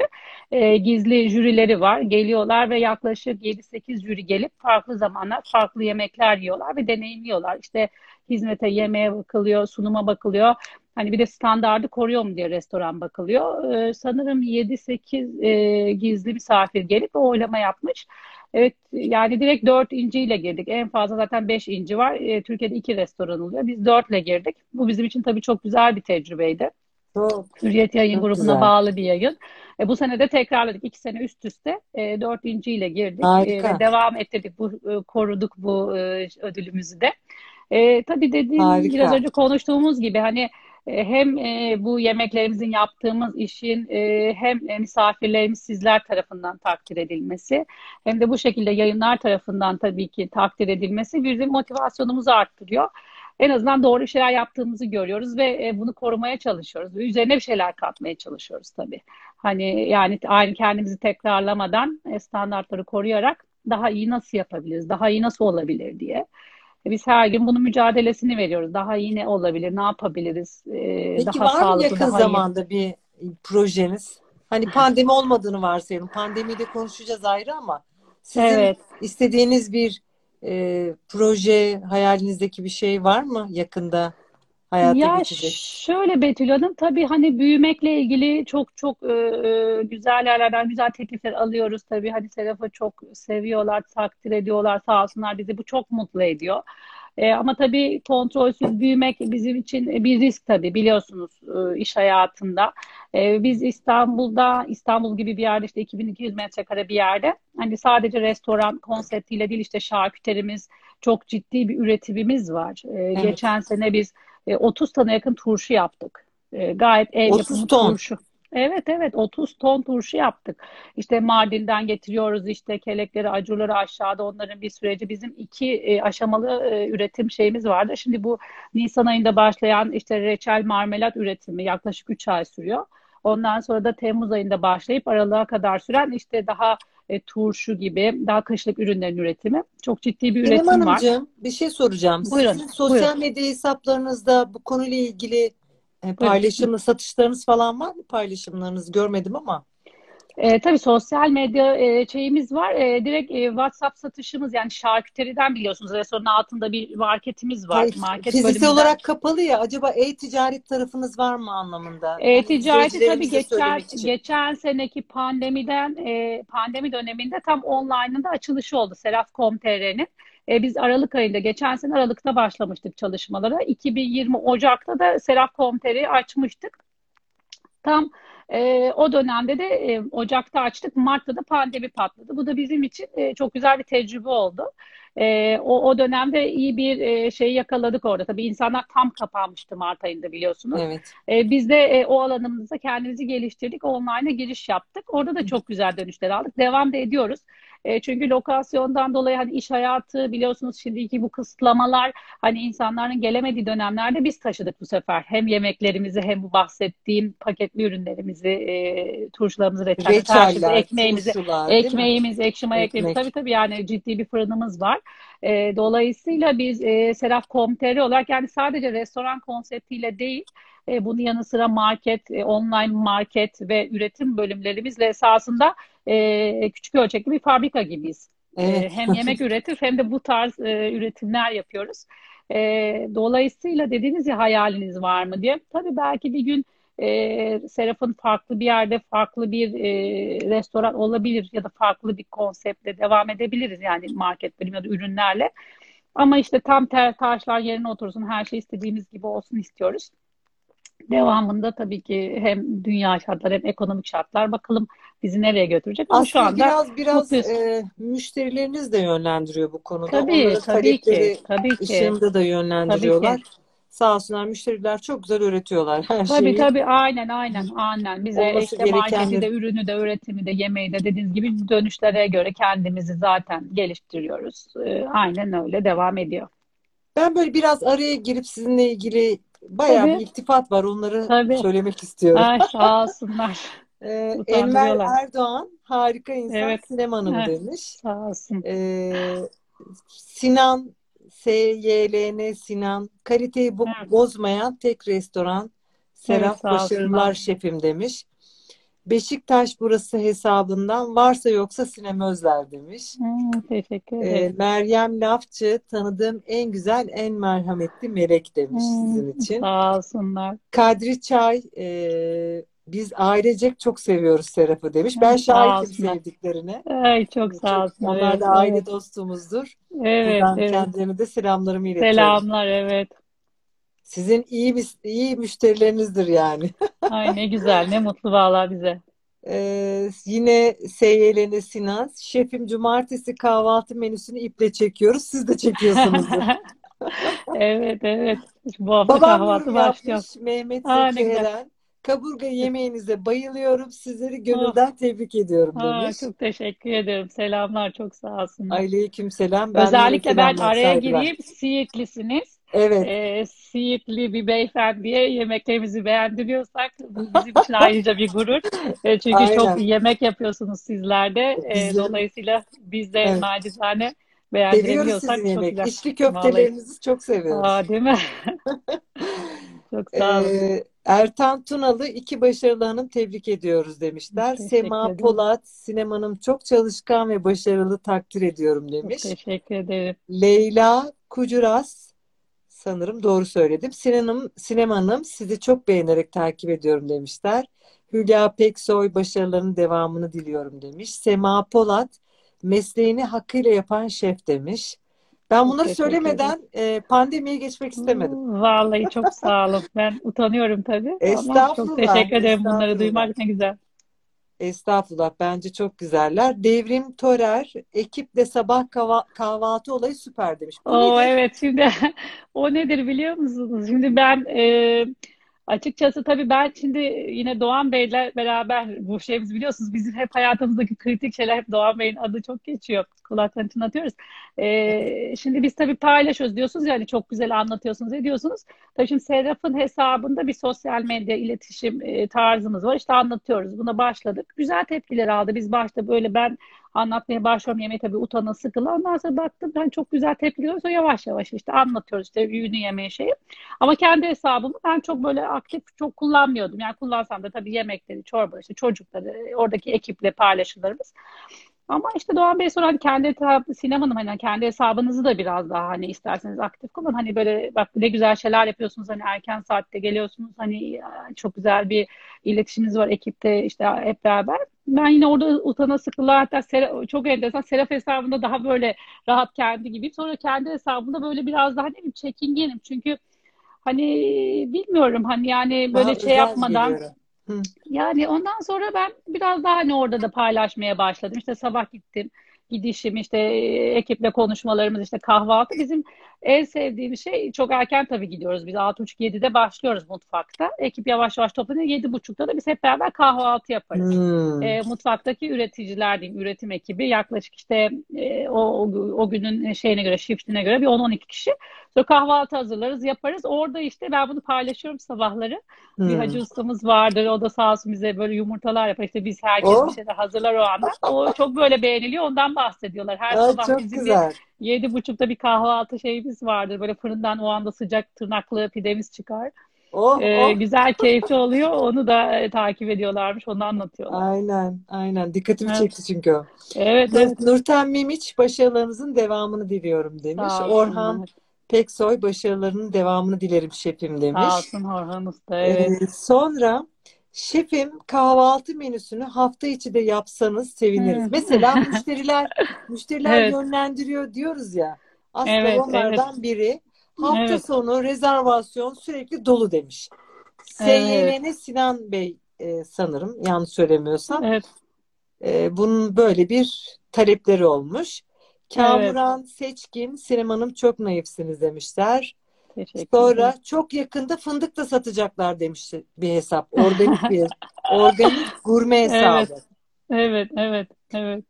Ee, gizli jürileri var. Geliyorlar ve yaklaşık 7-8 jüri gelip farklı zamanlar farklı yemekler yiyorlar ve deneyimliyorlar. İşte hizmete, yemeğe bakılıyor, sunuma bakılıyor. Hani bir de standardı koruyor mu diye restoran bakılıyor. Ee, sanırım 7-8 e, gizli misafir gelip oylama yapmış. Evet yani direkt 4 inciyle girdik. En fazla zaten 5 inci var. E, Türkiye'de 2 restoran oluyor. Biz 4 ile girdik. Bu bizim için tabii çok güzel bir tecrübeydi. Çok, Hürriyet Yayın çok grubuna güzel. bağlı bir yayın. E, bu sene de tekrarladık. İki sene üst üste e, dört inciyle girdik e, ve Harika. devam ettirdik. Bu, e, koruduk bu e, ödülümüzü de. E, tabii dediğim biraz Harika. önce konuştuğumuz gibi hani hem e, bu yemeklerimizin yaptığımız işin e, hem e, misafirlerimiz sizler tarafından takdir edilmesi hem de bu şekilde yayınlar tarafından tabii ki takdir edilmesi bizim motivasyonumuzu arttırıyor. En azından doğru şeyler yaptığımızı görüyoruz ve e, bunu korumaya çalışıyoruz. Üzerine bir şeyler katmaya çalışıyoruz tabii. Hani yani aynı kendimizi tekrarlamadan e, standartları koruyarak daha iyi nasıl yapabiliriz, daha iyi nasıl olabilir diye. Biz her gün bunun mücadelesini veriyoruz. Daha iyi ne olabilir, ne yapabiliriz, e, Peki daha var mı sağlıklı, yakın daha iyi. zamanda bir projeniz? Hani pandemi olmadığını varsayalım. Pandemiyi de konuşacağız ayrı ama sizin Evet. istediğiniz bir e, proje, hayalinizdeki bir şey var mı yakında hayata Ya geçecek? şöyle Betül Hanım tabii hani büyümekle ilgili çok çok e, e, güzel yerlerden güzel teklifler alıyoruz tabii hani Serap'ı çok seviyorlar takdir ediyorlar sağ olsunlar bizi bu çok mutlu ediyor. E, ama tabii kontrolsüz büyümek bizim için bir risk tabii biliyorsunuz e, iş hayatında. E, biz İstanbul'da İstanbul gibi bir yerde işte 2200 metrekare bir yerde hani sadece restoran konseptiyle değil işte şarküterimiz çok ciddi bir üretimimiz var. E, Evet. geçen sene biz e, 30 tona yakın turşu yaptık. E, gayet ev 30 yapımı ton. turşu. Evet evet 30 ton turşu yaptık. İşte Mardin'den getiriyoruz işte kelekleri, acurları aşağıda onların bir süreci. Bizim iki e, aşamalı e, üretim şeyimiz vardı. Şimdi bu Nisan ayında başlayan işte reçel marmelat üretimi yaklaşık 3 ay sürüyor. Ondan sonra da Temmuz ayında başlayıp aralığa kadar süren işte daha e, turşu gibi daha kışlık ürünlerin üretimi. Çok ciddi bir üretim var. Hanımcığım bir şey soracağım. Buyurun, Sizin sosyal buyurun, medya hesaplarınızda bu konuyla ilgili e, paylaşımlı satışlarınız falan var mı? Paylaşımlarınızı görmedim ama. E, tabii sosyal medya e, şeyimiz var. E, direkt e, WhatsApp satışımız yani şarküteriden biliyorsunuz restoranın altında bir marketimiz var. Hayır, Market fiziksel bölümünden. olarak kapalı ya. Acaba e-ticaret tarafınız var mı anlamında? E, Hani ticareti tabii geçen geçen seneki pandemiden e, pandemi döneminde tam online'ın da açılışı oldu Seraf.com.tr'nin. E, biz Aralık ayında geçen sene Aralık'ta başlamıştık çalışmalara. 2020 Ocak'ta da Seraf.com.tr'yi açmıştık. Tam e, o dönemde de e, Ocak'ta açtık. Mart'ta da pandemi patladı. Bu da bizim için e, çok güzel bir tecrübe oldu. E, o, o dönemde iyi bir e, şey yakaladık orada. Tabii insanlar tam kapanmıştı Mart ayında biliyorsunuz. Evet. E, biz de e, o alanımızda kendimizi geliştirdik. Online'a giriş yaptık. Orada da çok güzel dönüşler aldık. Devam da ediyoruz. E, çünkü lokasyondan dolayı hani iş hayatı biliyorsunuz şimdiki bu kısıtlamalar hani insanların gelemediği dönemlerde biz taşıdık bu sefer. Hem yemeklerimizi hem bu bahsettiğim paketli ürünlerimizi, e, turşularımızı, reçelimizi, tarçınımızı, Reçeller, ekmeğimizi, turşular, ekmeğimiz, ekşi maya ekmeğimiz tabii tabii yani ciddi bir fırınımız var. E, dolayısıyla biz e, Seraf.com.tr olarak yani sadece restoran konseptiyle değil e, bunun yanı sıra market, e, online market ve üretim bölümlerimizle esasında e, küçük ölçekli bir fabrika gibiyiz. E, Evet. hem yemek üretir hem de bu tarz e, üretimler yapıyoruz. E, dolayısıyla dediğiniz ya hayaliniz var mı diye. Tabii belki bir gün e, Serap'ın farklı bir yerde farklı bir e, restoran olabilir ya da farklı bir konseptle devam edebiliriz yani market bölümü ya da ürünlerle. Ama işte tam ter, taşlar yerine otursun, her şey istediğimiz gibi olsun istiyoruz. Devamında tabii ki hem dünya şartları hem ekonomik şartlar bakalım bizi nereye götürecek. Ama şu Aslında anda biraz biraz mutluyuz. e, müşterileriniz de yönlendiriyor bu konuda. Tabii, Onların tabii ki, tabii ki, ışığında da tabii yönlendiriyorlar. ki. Sağ olsunlar müşteriler çok güzel üretiyorlar her Tabii şeyi. tabii aynen aynen aynen bize Olması işte marketi de ürünü de üretimi de yemeği de dediğiniz gibi dönüşlere göre kendimizi zaten geliştiriyoruz. Ee, aynen öyle devam ediyor. Ben böyle biraz araya girip sizinle ilgili bayağı bir Tabii, iltifat var. Onları tabii. söylemek istiyorum. Ay sağ olsunlar. Ee, Enver. Erdoğan harika insan Evet. Sinem Hanım Heh, demiş. sağ olsun. Ee, Sinan SYLN Sinan kaliteyi bo- Evet, bozmayan tek restoran evet Seraf sağ başarılar şefim demiş. Beşiktaş burası hesabından varsa yoksa Sinem Özler demiş. Hmm, teşekkür Ee, ederim. Meryem Lafçı tanıdığım en güzel en merhametli melek demiş sizin Hmm, için. sağ olsunlar. Kadri Çay e, biz ailecek çok seviyoruz Serap'ı demiş. Ben şahitim sevdiklerine. Ay çok sağ olsunlar. onlar Evet, da aile evet. dostumuzdur. Evet, Buradan evet. kendilerine de selamlarımı iletiyorum. Selamlar, evet. Sizin iyi iyi müşterilerinizdir yani. Ay ne güzel, ne mutlu vallahi bize. Ee, yine SYLN Sinan. Şefim cumartesi kahvaltı menüsünü iple çekiyoruz. Siz de çekiyorsunuzdur. Evet, evet. Bu hafta Babam kahvaltı başlıyor. Mehmet. Eren. Kaburga yemeğinize bayılıyorum. Sizleri gönülden tebrik ediyorum demiş. çok teşekkür ederim. Selamlar, çok sağ olsunlar. Aleykümselam. Benden de Özellikle ben araya saygılar. gireyim. Siirtlisiniz. Evet, Ee, Siirtli bir beyefendiye yemeklerimizi beğendiriyorsak bu bizim için ayrıca bir gurur. Ee, çünkü çok aynen. yemek yapıyorsunuz sizler de. Bizlerin, dolayısıyla biz de evet. nacizane Seviyoruz sizin çok yemek. İçli Vallahi. köftelerinizi çok seviyoruz. Aa, değil mi? Çok sağ olun. Ee, Ertan Tunalı iki başarılı hanım tebrik ediyoruz demişler. Teşekkür Sema ederim. Polat, Sinem Hanım çok çalışkan ve başarılı takdir ediyorum Çok demiş. teşekkür ederim. Leyla Kucuras, sanırım doğru söyledim. Sinem Hanım, Sinem Hanım sizi çok beğenerek takip ediyorum demişler. Hülya Peksoy başarılarının devamını diliyorum demiş. Sema Polat mesleğini hakkıyla yapan şef demiş. Ben Çok bunları ederim. söylemeden e, pandemiye geçmek istemedim. Hmm, Vallahi çok sağ olun. Ben utanıyorum tabii ama çok Estağfurullah, teşekkür ederim. Bunları estağfurullah. duymak ne güzel. Estağfurullah bence çok güzeller. Devrim Torer ekiple sabah kahva- kahvaltı olayı süper demiş. Bu Oo nedir? evet şimdi o nedir biliyor musunuz? Şimdi ben e, açıkçası tabii ben şimdi yine Doğan Bey'le beraber bu şeyimiz biliyorsunuz bizim hep hayatımızdaki kritik şeyler hep Doğan Bey'in adı çok geçiyor. Kulaktan çınlatıyoruz. E, şimdi biz tabii paylaşıyoruz diyorsunuz yani çok güzel anlatıyorsunuz ediyorsunuz. Tabii şimdi Serap'ın hesabında bir sosyal medya iletişim e, tarzımız var. İşte anlatıyoruz. Buna başladık. Güzel tepkiler aldı. Biz başta böyle ben anlatmaya başlıyorum. Yemeği tabii utana sıkıla. Ondan sonra baktım ben çok güzel tepki alıyoruz. Sonra yavaş yavaş işte anlatıyoruz işte ürünü yemeği şeyi. Ama kendi hesabımı ben çok böyle aktif çok kullanmıyordum. Yani kullansam da tabii yemekleri, çorba, işte çocukları, oradaki ekiple paylaşımlarımız. Ama işte Doğan Bey sonra hani kendi Sinem Hanım hani kendi hesabınızı da biraz daha hani isterseniz aktif kullanın. Hani böyle bak ne güzel şeyler yapıyorsunuz hani erken saatte geliyorsunuz hani çok güzel bir iletişiminiz var ekipte işte hep beraber. Ben yine orada utana sıkıla hatta Sera- çok enteresan Serap hesabında daha böyle rahat kendi gibiyim. Sonra kendi hesabımda böyle biraz daha ne bileyim çekingenim. Çünkü hani bilmiyorum hani yani Daha böyle şey özel yapmadan geliyor. Yani ondan sonra ben biraz daha hani orada da paylaşmaya başladım. İşte sabah gittim. Gidişim işte e, ekiple konuşmalarımız işte kahvaltı bizim en sevdiğim şey çok erken tabii gidiyoruz biz 6.30-7'de başlıyoruz mutfakta. Ekip yavaş yavaş toplanıyor 7.30'da da biz hep beraber kahvaltı yaparız. Hmm. E, mutfaktaki üreticiler diyeyim üretim ekibi yaklaşık işte e, o, o, o günün şeyine göre shiftine göre bir 10-12 kişi. Sonra kahvaltı hazırlarız yaparız. Orada işte ben bunu paylaşıyorum sabahları. Bir Hmm. hacı ustamız vardır. O da sağ olsun bize böyle yumurtalar yapar. İşte biz herkes bir Oh, şeyler hazırlar o anda. O çok böyle beğeniliyor. Ondan bahsediyorlar. Her ay sabah bizim bir güzel. Yedi buçukta bir kahvaltı şeyimiz vardır. Böyle fırından o anda sıcak tırnaklı pidemiz çıkar. Oh Ee, oh. güzel, keyifli oluyor. Onu da e, takip ediyorlarmış. Onu anlatıyorlar. Aynen, aynen. Dikkatimi Evet, çekti çünkü o. evet, Nur, evet. Nurten Mimiç başarılarınızın devamını diliyorum demiş. Sağ Orhan. Peksoy başarılarının devamını dilerim şefim Sağ demiş. olsun Orhan Usta. Evet. Ee, sonra şefim kahvaltı menüsünü hafta içi de yapsanız seviniriz. Hmm. Mesela müşteriler müşteriler Evet, yönlendiriyor diyoruz ya. Aslında evet, evet, onlardan biri hafta evet, sonu rezervasyon sürekli dolu demiş. evet, SYLN Sinan Bey e, sanırım yanlış söylemiyorsam. evet, E, bunun böyle bir talepleri olmuş. evet. Kamuran Seçkin, Sinem Hanım çok naifsiniz demişler. Teşekkür ederim. Sonra çok yakında fındık da satacaklar demiş bir hesap. Organik bir organik gurme Evet, hesabı. evet, evet, evet.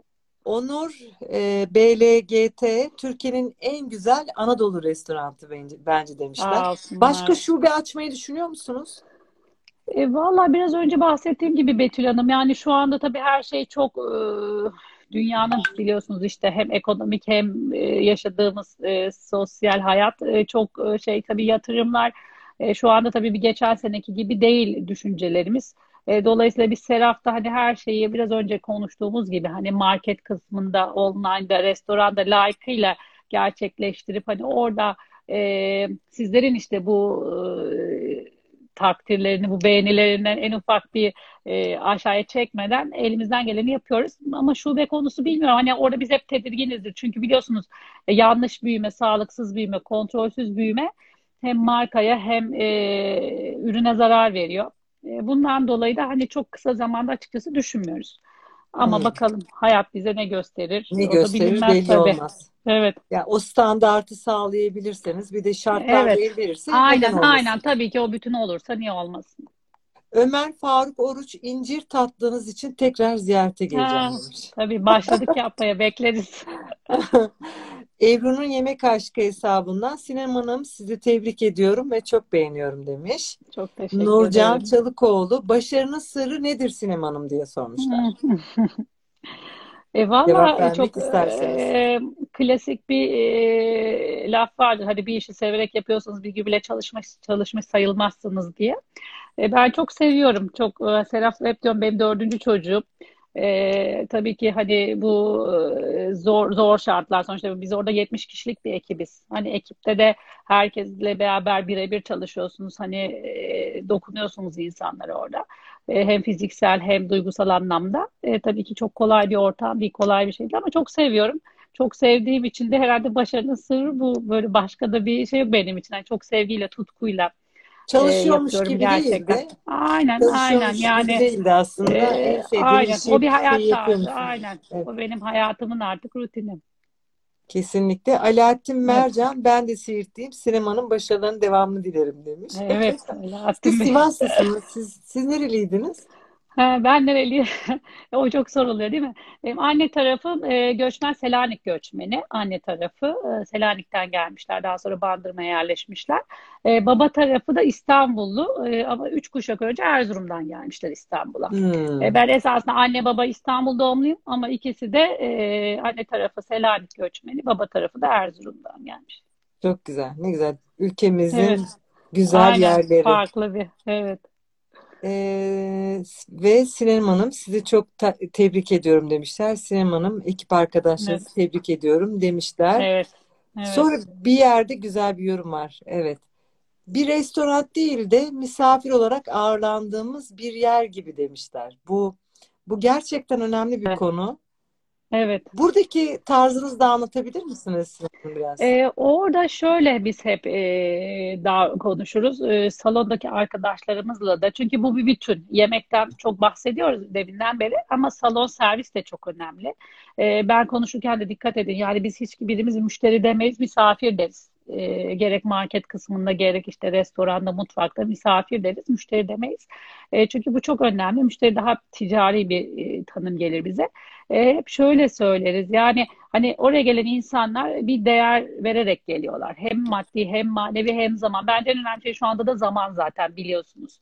Onur e, BLGT Türkiye'nin en güzel Anadolu restoranı bence, bence demişler. Sağ Başka şube açmayı düşünüyor musunuz? E, valla biraz önce bahsettiğim gibi Betül Hanım yani şu anda tabii her şey çok e, dünyanın biliyorsunuz işte hem ekonomik hem e, yaşadığımız e, sosyal hayat e, çok şey tabii yatırımlar şu anda tabii bir geçen seneki gibi değil düşüncelerimiz. Dolayısıyla biz Seraf'ta hani her şeyi biraz önce konuştuğumuz gibi hani market kısmında, online'da, restoranda layıkıyla gerçekleştirip hani orada e, sizlerin işte bu takdirlerini, bu beğenilerinden en ufak bir e, aşağıya çekmeden elimizden geleni yapıyoruz. Ama şube konusu bilmiyorum. Hani orada biz hep tedirginizdir. Çünkü biliyorsunuz e, yanlış büyüme, sağlıksız büyüme, kontrolsüz büyüme hem markaya hem e, ürüne zarar veriyor. E, bundan dolayı da hani çok kısa zamanda açıkçası düşünmüyoruz. Ama Hmm. bakalım hayat bize ne gösterir? Ne O gösterir belli tabii. olmaz. Evet. Ya o standartı sağlayabilirseniz bir de şartlar Evet. el verirse Aynen, aynen. Tabii ki o bütün olursa niye olmasın? Ömer Faruk Oruç incir tatlınız için tekrar ziyarete geleceğim Ha, tabii başladık yapmaya bekleriz. Ebru'nun Yemek Aşkı hesabından Sinem Hanım sizi tebrik ediyorum ve çok beğeniyorum demiş. Çok teşekkür Nurcan ederim. Çalıkoğlu başarının sırrı nedir Sinem Hanım diye sormuşlar. E valla çok isterseniz. e, klasik bir e, laf vardır. Hadi bir işi severek yapıyorsanız bir gün bile çalışmış çalışmış sayılmazsınız diye. E, ben çok seviyorum. Çok e, Serap hep diyorum benim dördüncü çocuğum. E, tabii ki hani bu e, zor zor şartlar sonuçta biz orada 70 kişilik bir ekibiz. Hani ekipte de herkesle beraber birebir çalışıyorsunuz. Hani e, dokunuyorsunuz insanlara orada. E, hem fiziksel hem duygusal anlamda. E, tabii ki çok kolay bir ortam değil, kolay bir şey değil ama çok seviyorum. Çok sevdiğim için de herhalde başarının sırrı bu. Böyle başka da bir şey benim için. Yani çok sevgiyle, tutkuyla Çalışıyormuş yapıyorum gibi değil gerçekten. de Aynen, aynen. Yani değil de aslında e, aynen. işi O bir hayat şeyi tarzı. Aynen. Evet. O benim hayatımın artık rutini. Kesinlikle. Alaaddin Evet. Mercan ben de Siirtliyim. Sinemanın başarılarının devamını dilerim demiş. Evet. Siz. Sivaslısınız. Siz, siz nereliydiniz? Ha, ben nereliyim? O çok soruluyor değil mi? Benim anne tarafım e, göçmen Selanik göçmeni. Anne tarafı e, Selanik'ten gelmişler. Daha sonra Bandırma'ya yerleşmişler. E, baba tarafı da İstanbullu. E, ama üç kuşak önce Erzurum'dan gelmişler İstanbul'a. Hmm, E, ben esasında anne baba İstanbul doğumluyum ama ikisi de e, anne tarafı Selanik göçmeni, baba tarafı da Erzurum'dan gelmiş. çok güzel. Ne güzel. Ülkemizin Evet, güzel aynen yerleri. farklı bir. Evet, Ee, ve Sinem Hanım sizi çok tebrik ediyorum demişler. Sinem Hanım ekip arkadaşlarınızı evet, tebrik ediyorum demişler. evet, evet. Sonra bir yerde güzel bir yorum var. Evet. Bir restoran değil de misafir olarak ağırlandığımız bir yer gibi demişler. Bu bu gerçekten önemli bir Evet. konu. Evet. Buradaki tarzınızı da anlatabilir misiniz biraz? Ee, orada şöyle biz hep e, daha konuşuruz. E, salondaki arkadaşlarımızla da. Çünkü bu bir bütün. Yemekten çok bahsediyoruz deminden beri ama salon servis de çok önemli. E, ben konuşurken de dikkat edin. Yani biz hiç birimiz müşteri demeyiz, misafir deriz. E, gerek market kısmında gerek işte restoranda, mutfakta misafir deriz, müşteri demeyiz. E, çünkü bu çok önemli. Müşteri daha ticari bir e, tanım gelir bize. E, hep şöyle söyleriz. Yani Hani oraya gelen insanlar bir değer vererek geliyorlar. Hem maddi hem manevi hem zaman. Bence en önemli şey şu anda da zaman zaten biliyorsunuz.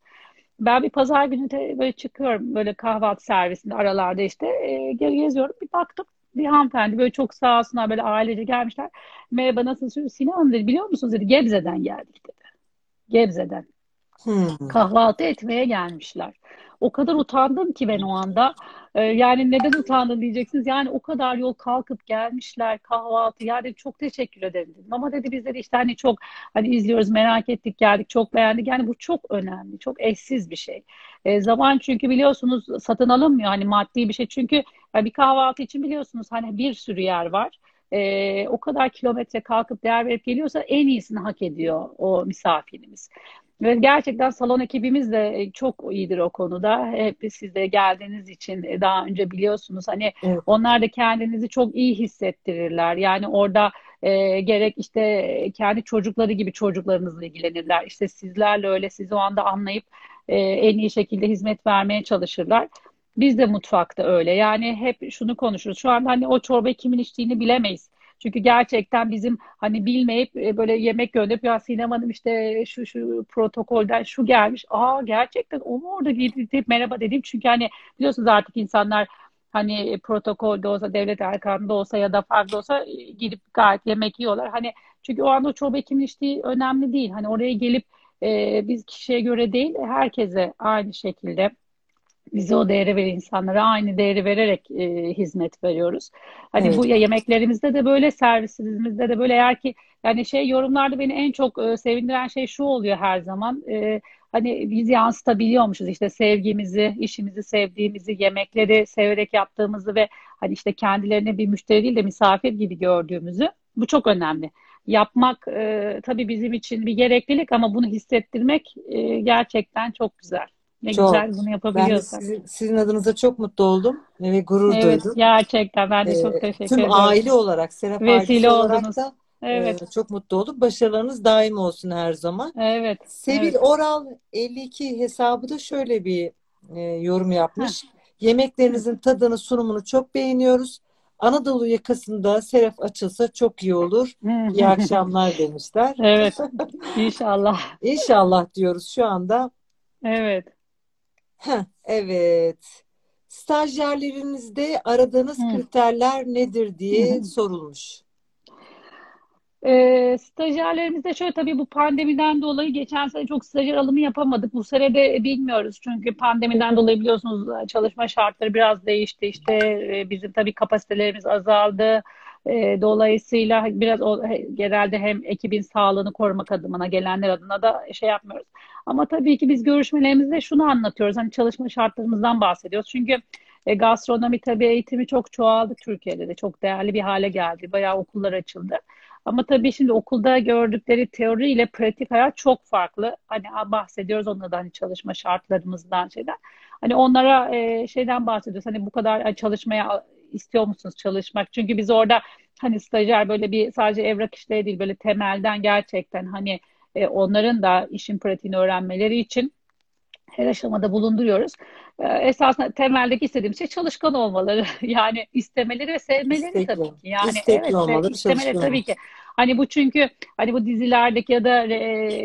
Ben bir pazar günü de böyle çıkıyorum böyle kahvaltı servisinde aralarda işte e, geri geziyorum. Bir baktım bir hanımefendi böyle çok sağ olsunlar böyle ailece gelmişler. Merhaba nasılsınız? Sinan dedi biliyor musunuz dedi Gebze'den geldik dedi. Gebze'den. Hmm. Kahvaltı etmeye gelmişler. O kadar utandım ki ben o anda. Ee, yani neden utandın diyeceksiniz. Yani o kadar yol kalkıp gelmişler kahvaltı. Yani çok teşekkür ederim dedim. Ama dedi bizleri işte hani çok hani izliyoruz merak ettik geldik çok beğendik. Yani bu çok önemli. Çok eşsiz bir şey. Ee, zaman çünkü biliyorsunuz satın alınmıyor hani maddi bir şey. Çünkü yani bir kahvaltı için biliyorsunuz hani bir sürü yer var. Ee, o kadar kilometre kalkıp değer verip geliyorsa en iyisini hak ediyor o misafirimiz. Ve gerçekten salon ekibimiz de e, çok iyidir o konuda. Hep siz de geldiğiniz için e, daha önce biliyorsunuz. Hani Evet. onlar da kendinizi çok iyi hissettirirler. Yani orada e, gerek işte kendi çocukları gibi çocuklarınızla ilgilenirler. İşte sizlerle öyle sizi o anda anlayıp e, en iyi şekilde hizmet vermeye çalışırlar. Biz de mutfakta öyle. Yani hep şunu konuşuruz. Şu anda hani o çorbayı kimin içtiğini bilemeyiz. Çünkü gerçekten bizim hani bilmeyip e, böyle yemek gönderip ya Sinem Hanım işte şu şu protokolden şu gelmiş. Aa gerçekten o mu orada gidip merhaba dedim. Çünkü hani biliyorsunuz artık insanlar hani protokolde olsa devlet erkanında olsa ya da farklı olsa e, gidip gayet yemek yiyorlar. Hani çünkü o anda o çorbayı kimin içtiği önemli değil. Hani oraya gelip e, biz kişiye göre değil herkese aynı şekilde bize o değeri veren insanlara aynı değeri vererek e, hizmet veriyoruz. Hani Evet, bu ya yemeklerimizde de böyle, servisimizde de böyle. Eğer ki yani şey yorumlarda beni en çok e, sevindiren şey şu oluyor her zaman. E, hani biz yansıtabiliyormuşuz işte sevgimizi, işimizi sevdiğimizi, yemekleri severek yaptığımızı ve hani işte kendilerini bir müşteri değil de misafir gibi gördüğümüzü. Bu çok önemli. Yapmak e, tabii bizim için bir gereklilik ama bunu hissettirmek e, gerçekten çok güzel. Ne çok. güzel bunu Ben yapabiliyorsak. sizin, sizin adınıza çok mutlu oldum ve gurur Evet, duydum. gerçekten ben de çok Ee, teşekkür tüm ediyorum. aile olarak, Serap Vesile olarak oldunuz. da e, Evet, çok mutlu oldum. Başarılarınız daim olsun her zaman. evet, Sevil evet. Oral 52 hesabı da şöyle bir e, yorum Heh, yapmış. hı, Yemeklerinizin tadını, sunumunu çok beğeniyoruz. Anadolu yakasında Seraf açılsa çok iyi olur. İyi akşamlar demişler. Evet, inşallah. İnşallah diyoruz şu anda. Evet. Heh, evet. Stajyerlerinizde aradığınız Hı, kriterler nedir diye hı. sorulmuş. Ee, stajyerlerimizde şöyle tabii bu pandemiden dolayı geçen sene çok stajyer alımı yapamadık. Bu sene de bilmiyoruz çünkü pandemiden dolayı biliyorsunuz çalışma şartları biraz değişti. İşte e, bizim tabii kapasitelerimiz azaldı. E, dolayısıyla biraz o, genelde hem ekibin sağlığını korumak adına gelenler adına da şey yapmıyoruz. Ama tabii ki biz görüşmelerimizde şunu anlatıyoruz. Hani çalışma şartlarımızdan bahsediyoruz. Çünkü e, gastronomi tabii eğitimi çok çoğaldı Türkiye'de de. Çok değerli bir hale geldi. Bayağı okullar açıldı. Ama tabii şimdi okulda gördükleri teori ile pratik hayat çok farklı. Hani bahsediyoruz onlardan hani çalışma şartlarımızdan şeyden. Hani onlara e, şeyden bahsediyoruz. Hani bu kadar çalışmaya istiyor musunuz çalışmak? Çünkü biz orada hani stajyer böyle bir sadece evrak işleri değil böyle temelden gerçekten hani e, onların da işin pratiğini öğrenmeleri için her aşamada bulunduruyoruz. Ee, esasında temeldeki istediğim şey çalışkan olmaları. Yani istemeleri ve sevmeleri tabii İstekli. ki. Yani İstekli evet ve olmaları, istemeleri tabii ki. Hani bu çünkü hani bu dizilerdeki ya da e,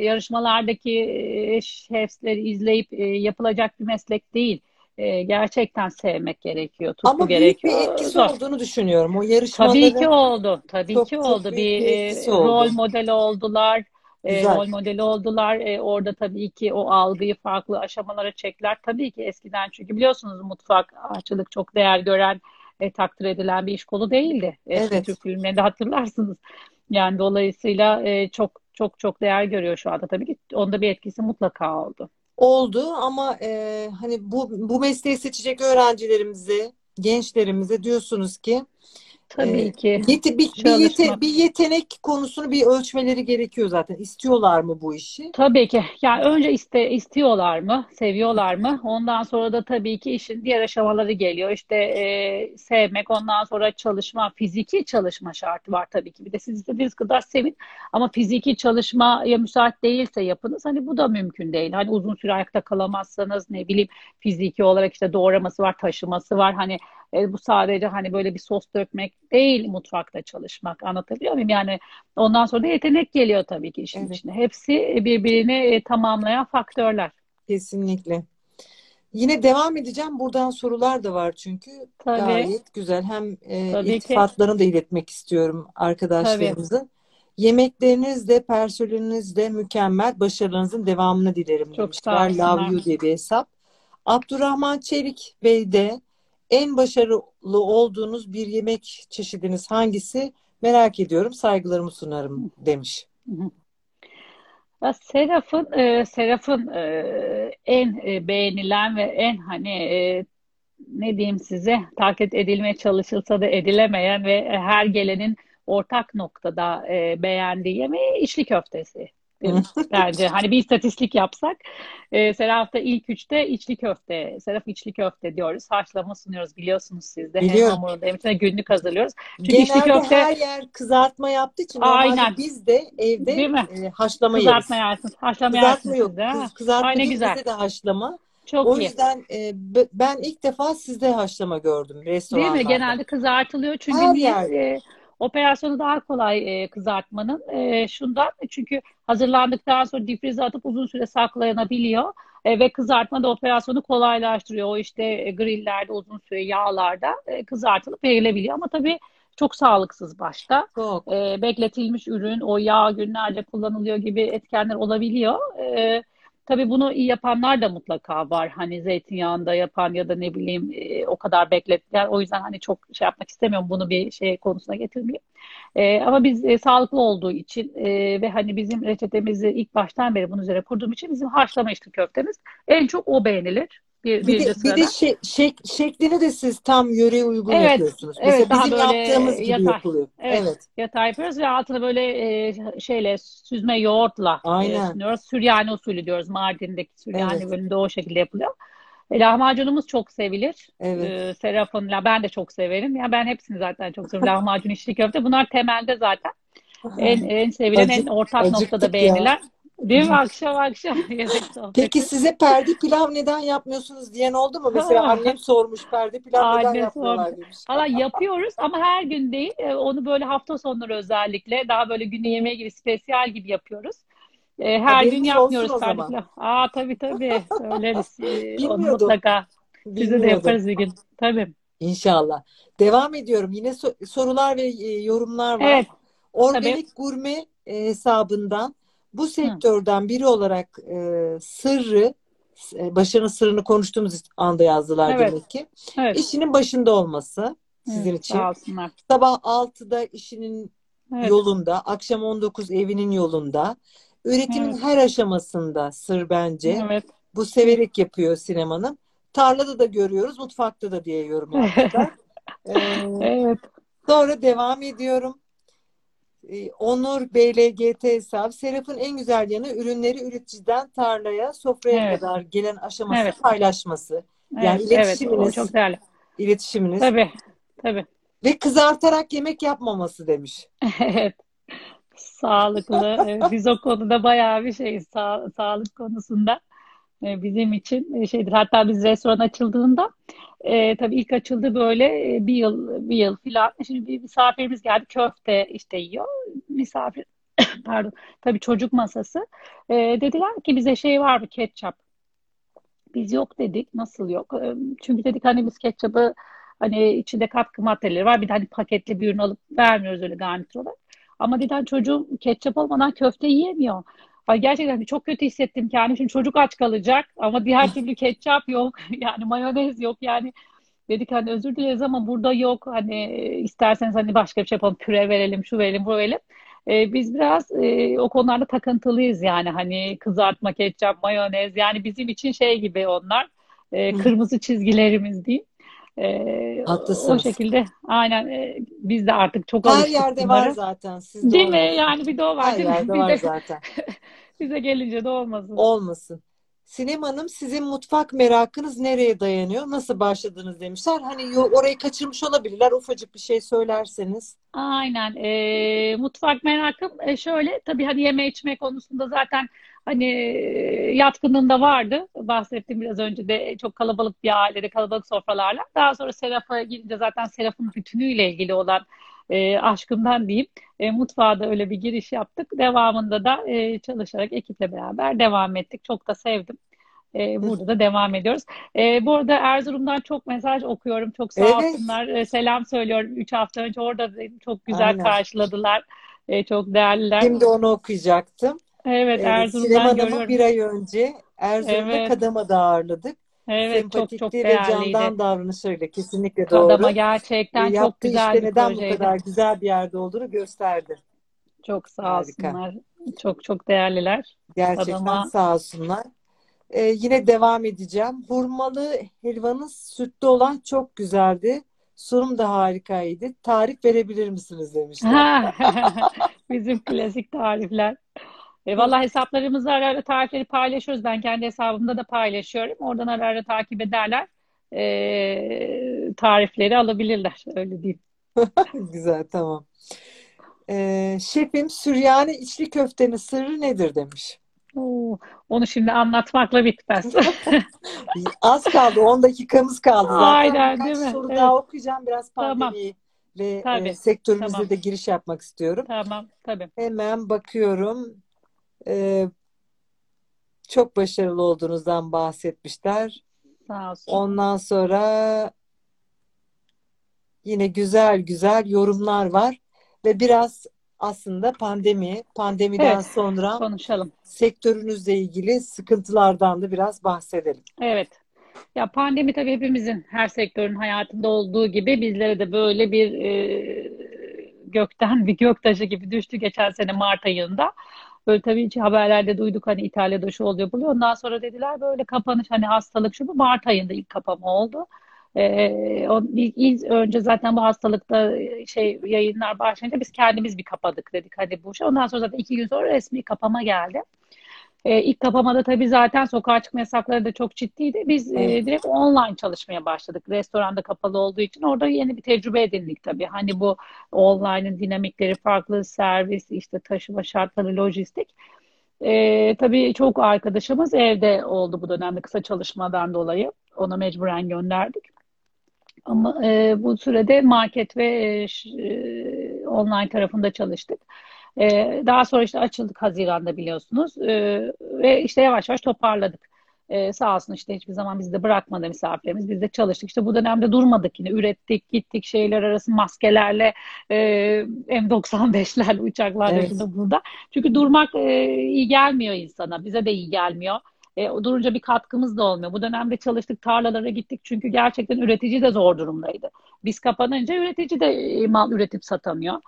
yarışmalardaki e, şefleri izleyip e, yapılacak bir meslek değil. E, gerçekten sevmek gerekiyor, tutku Ama büyük bir gerekiyor. etkisi Zor. olduğunu düşünüyorum. O Tabii ki yarışmaların oldu. Tabii ki çok çok oldu. Bir bir e, rol oldu. model oldular. E, Güzel. rol modeli oldular. E, orada tabii ki o algıyı farklı aşamalara çektiler. Tabii ki eskiden çünkü biliyorsunuz mutfak, aşçılık çok değer gören, e, takdir edilen bir iş kolu değildi. Eski Evet. Türk filmlerinde hatırlarsınız. Yani dolayısıyla e, çok çok çok değer görüyor şu anda tabii ki. Onda bir etkisi mutlaka oldu. Oldu ama e, hani bu bu mesleği seçecek öğrencilerimize, gençlerimize diyorsunuz ki Tabii ki yete, bir, bir, yete, bir yetenek konusunu bir ölçmeleri gerekiyor zaten. İstiyorlar mı bu işi? Tabii ki. Yani önce iste, istiyorlar mı, seviyorlar mı? Ondan sonra da tabii ki işin diğer aşamaları geliyor. İşte e, sevmek, ondan sonra çalışma, fiziki çalışma şartı var tabii ki. Bir de siz istediğiniz kadar sevin ama fiziki çalışmaya müsait değilse yapınız. Hani bu da mümkün değil. Hani uzun süre ayakta kalamazsanız ne bileyim fiziki olarak işte doğraması var, taşıması var. Hani e, bu sadece hani böyle bir sos dökmek değil mutfakta çalışmak. Anlatabiliyor muyum? Yani Ondan sonra da yetenek geliyor tabii ki işin Evet, içine. Hepsi birbirini e, tamamlayan faktörler. kesinlikle. Yine devam edeceğim. Buradan sorular da var çünkü Tabii, gayet güzel. Hem e, tabii ki, iltifatlarını da iletmek istiyorum tabii. arkadaşlarımızın. Yemekleriniz de personeliniz de mükemmel. Başarılarınızın devamını dilerim Çok sağ demişler. Love olsunlar. you diye bir hesap. Abdurrahman Çelik Bey de en başarılı olduğunuz bir yemek çeşidiniz hangisi? Merak ediyorum. Saygılarımı sunarım demiş. Seraf'ın e, Seraf'ın e, en e, beğenilen ve en hani e, ne diyeyim size taklit edilmeye çalışılsa da edilemeyen ve her gelenin ortak noktada e, beğendiği yemeği içli köftesi. Bence hani bir istatistik yapsak e, Seraf'ta ilk üçte içli köfte, Seraf içli köfte diyoruz. Haşlama sunuyoruz biliyorsunuz siz de. Hem Biliyorum. hamurunu hem içine günlük hazırlıyoruz. Çünkü içli Genelde köfte her yer kızartma yaptığı için aynen biz de evde değil mi? e, haşlama Kızartma yeriz. yersiniz. Haşlama Kızartma yersiniz yok. de. Kız, kızartma Ay ne değil güzel. de haşlama. Çok O iyi. yüzden e, ben ilk defa sizde haşlama gördüm Değil mi? restoranlarda. Genelde kızartılıyor. Çünkü Her niye? yerde. E, operasyonu daha kolay e, kızartmanın. E, şundan çünkü hazırlandıktan sonra difrize atıp uzun süre saklanabiliyor. E, ve kızartma da operasyonu kolaylaştırıyor. O işte e, grillerde uzun süre yağlarda e, kızartılıp verilebiliyor. Ama tabii çok sağlıksız başta. Çok. E, bekletilmiş ürün, o yağ günlerce kullanılıyor gibi etkenler olabiliyor. E, tabii bunu iyi yapanlar da mutlaka var. Hani zeytinyağında yapan ya da ne bileyim e, o kadar beklettiler. O yüzden hani çok şey yapmak istemiyorum bunu bir şey konusuna getirmeyeyim. E, ama biz e, sağlıklı olduğu için e, ve hani bizim reçetemizi ilk baştan beri bunun üzerine kurduğum için bizim haşlama içli köftemiz en çok o beğenilir. Bir, Bir de bir de şe- şek- şeklini de siz tam yöreye uygun Evet, yapıyorsunuz. Mesela evet daha bizim böyle yaptığımız gibi yatay. yapılıyor. Evet, Evet. yatay yapıyoruz ve altına böyle e, şeyle süzme yoğurtla e, Aynen. sunuyoruz. Süryani usulü diyoruz. Mardin'deki Süryani Evet. bölümünde o şekilde yapılıyor. E, lahmacunumuz çok sevilir. Evet. E, Serap'ın, la- ben de çok severim. Ya ben hepsini zaten çok seviyorum. Lahmacun, içli köfte. Bunlar temelde zaten en en sevilen, en Acık, ortak noktada acıktık ya. Değil mi? Akşam akşam yemek Peki size perde pilav neden yapmıyorsunuz diyen oldu mu? Mesela annem sormuş perde pilav neden Anne yapmıyorlar sormuş. demiş. Valla yapıyoruz ama her gün değil. E, Onu böyle hafta sonları özellikle daha böyle günü yemeği gibi spesiyel gibi yapıyoruz. E, Her gün Haberiniz olsun yapmıyoruz perde pilav. Aa tabii tabii söyleriz. E, Onu mutlaka size de yaparız bir gün. Tabii. İnşallah. Devam ediyorum. Yine so- sorular ve e, yorumlar var. Evet tabii. Organik gurme e, hesabından bu sektörden biri olarak e, sırrı, e, başarının sırrını konuştuğumuz anda yazdılar Evet. demek ki. Evet. İşinin başında olması sizin için. Sağ olsunlar. Sabah 6'da işinin Evet. yolunda, akşam 19 evinin yolunda. Üretimin Evet. her aşamasında sır bence. Evet. Bu severek yapıyor sinemanın. Tarlada da görüyoruz, mutfakta da diye yorum yaptılar. Ee, Evet. sonra devam ediyorum. Ee, Onur BLGT hesap. Serap'ın en güzel yanı ürünleri üreticiden tarlaya, sofraya Evet. kadar gelen aşaması Evet. paylaşması. Yani Evet. Evet. O iletişiminiz, çok değerli. iletişiminiz Tabii. Tabii. ve kızartarak yemek yapmaması demiş. Evet. Sağlıklı. Evet, Biz o konuda bayağı bir şey sağ, sağlık konusunda e, bizim için e, şeydir. Hatta biz restoran açıldığında e, tabii ilk açıldı böyle e, bir yıl bir yıl filan. Şimdi bir misafirimiz geldi köfte işte yiyor. Misafir pardon tabii çocuk masası. E, dediler ki bize şey var mı ketçap? Biz yok dedik. Nasıl yok? E, Çünkü dedik hani biz ketçabı hani içinde katkı maddeleri var. Bir de hani paketli bir ürün alıp vermiyoruz öyle garnitür olarak. Ama dedi hani çocuğum ketçap olmadan köfte yiyemiyor. Ay gerçekten çok kötü hissettim kendimi. Şimdi çocuk aç kalacak ama diğer türlü ketçap yok. Yani mayonez yok. Yani dedik hani özür dileriz ama burada yok. Hani isterseniz hani başka bir şey yapalım. Püre verelim, şu verelim, bu verelim. Ee, biz biraz e, o konularda takıntılıyız yani hani kızartma, ketçap, mayonez yani bizim için şey gibi onlar e, kırmızı çizgilerimiz diyeyim. Ee, o Haklısınız. şekilde aynen e, biz de artık çok Her alıştık yerde var bunlara. zaten. Sizde Değil mi? Yani bir de o var Her değil mi? yerde var de zaten. bize gelince de olmasın. Olmasın. Sinem Hanım sizin mutfak merakınız nereye dayanıyor? Nasıl başladınız demişler. Hani orayı kaçırmış olabilirler. Ufacık bir şey söylerseniz. Aynen. Ee, mutfak merakım e, şöyle tabii hani yeme içme konusunda zaten hani e, yatkınlığım da vardı. Bahsettim biraz önce de çok kalabalık bir ailede kalabalık sofralarla. Daha sonra Serap'a girince zaten Serap'ın bütünüyle ilgili olan e, aşkımdan diyeyim. E, mutfağa da öyle bir giriş yaptık. Devamında da e, çalışarak ekiple beraber devam ettik. Çok da sevdim. E, burada da devam ediyoruz. E, bu arada Erzurum'dan çok mesaj okuyorum. Çok sağ Evet. olsunlar. E, selam söylüyorum. Üç hafta önce orada çok güzel Aynen. karşıladılar. E, çok değerliler. Şimdi onu okuyacaktım. Evet, Ee, Sinem Erzurum'dan Hanım'ı görüyorum. bir ay önce Erzurum'da Evet. Kadama'da ağırladık. Evet, çok çok Sempatikliği ve değerliydi. candan davranışlarıyla kesinlikle Kadama doğru. Ee, gerçekten çok yaptığı güzel işte bir neden bu kadar güzel bir yerde olduğunu gösterdi. Çok sağ Harika. olsunlar. Çok çok değerliler. Gerçekten Kadama sağ olsunlar. Ee, yine devam edeceğim. Hurmalı helvanız sütlü olan çok güzeldi. Sunum da harikaydı. Tarif verebilir misiniz demişler. Bizim klasik tarifler. E, vallahi hesaplarımızda ara ara tarifleri paylaşıyoruz. Ben kendi hesabımda da paylaşıyorum. Oradan ara ara takip ederler. E, tarifleri alabilirler. Öyle diyeyim. Güzel, tamam. Ee, şefim Süryani içli köftenin sırrı nedir demiş. Oo, onu şimdi anlatmakla bitmez. Az kaldı. 10 dakikamız kaldı zaten. Aynen, değil mi? soru Evet. daha okuyacağım. Biraz Tamam. pandemi ve Tabii, e, sektörümüze tamam. de giriş yapmak istiyorum. Tamam, tabii. Hemen bakıyorum. Ee, çok başarılı olduğunuzdan bahsetmişler. Sağ olsun. Ondan sonra yine güzel güzel yorumlar var ve biraz aslında pandemi, pandemiden Evet, sonra konuşalım. sektörünüzle ilgili sıkıntılardan da biraz bahsedelim. Evet. Ya pandemi tabii hepimizin, her sektörün hayatında olduğu gibi bizlere de böyle bir e, gökten bir göktaşı gibi düştü geçen sene Mart ayında. Böyle tabii hiç haberlerde duyduk hani İtalya'da şu oluyor buluyor. Ondan sonra dediler böyle kapanış hani hastalık şu bu Mart ayında ilk kapama oldu. Ee, o, ilk, ilk önce zaten bu hastalıkta e, şey yayınlar başlayınca biz kendimiz bir kapadık dedik hadi bu şey. Ondan sonra zaten iki gün sonra resmi kapama geldi. E, ilk kapamada tabii zaten sokağa çıkma yasakları da çok ciddiydi. Biz e, Evet. direkt online çalışmaya başladık. Restoranda kapalı olduğu için orada yeni bir tecrübe edindik tabii. Hani bu online'ın dinamikleri farklı, servis, işte taşıma şartları, lojistik. E, tabii çok arkadaşımız evde oldu bu dönemde kısa çalışmadan dolayı. Ona mecburen gönderdik. Ama e, bu sürede market ve e, e, online tarafında çalıştık. E, daha sonra işte açıldık Haziran'da biliyorsunuz. E, ve işte yavaş yavaş toparladık. E, sağ olsun işte hiçbir zaman bizi de bırakmadı misafirlerimiz. Biz de çalıştık. İşte bu dönemde durmadık yine. Ürettik, gittik şehirler arası maskelerle, e, M95'lerle, uçaklarla Evet. şurada burada. Çünkü durmak e, iyi gelmiyor insana. Bize de iyi gelmiyor. E, durunca bir katkımız da olmuyor. Bu dönemde çalıştık, tarlalara gittik çünkü gerçekten üretici de zor durumdaydı. Biz kapanınca üretici de e, mal üretip satamıyor.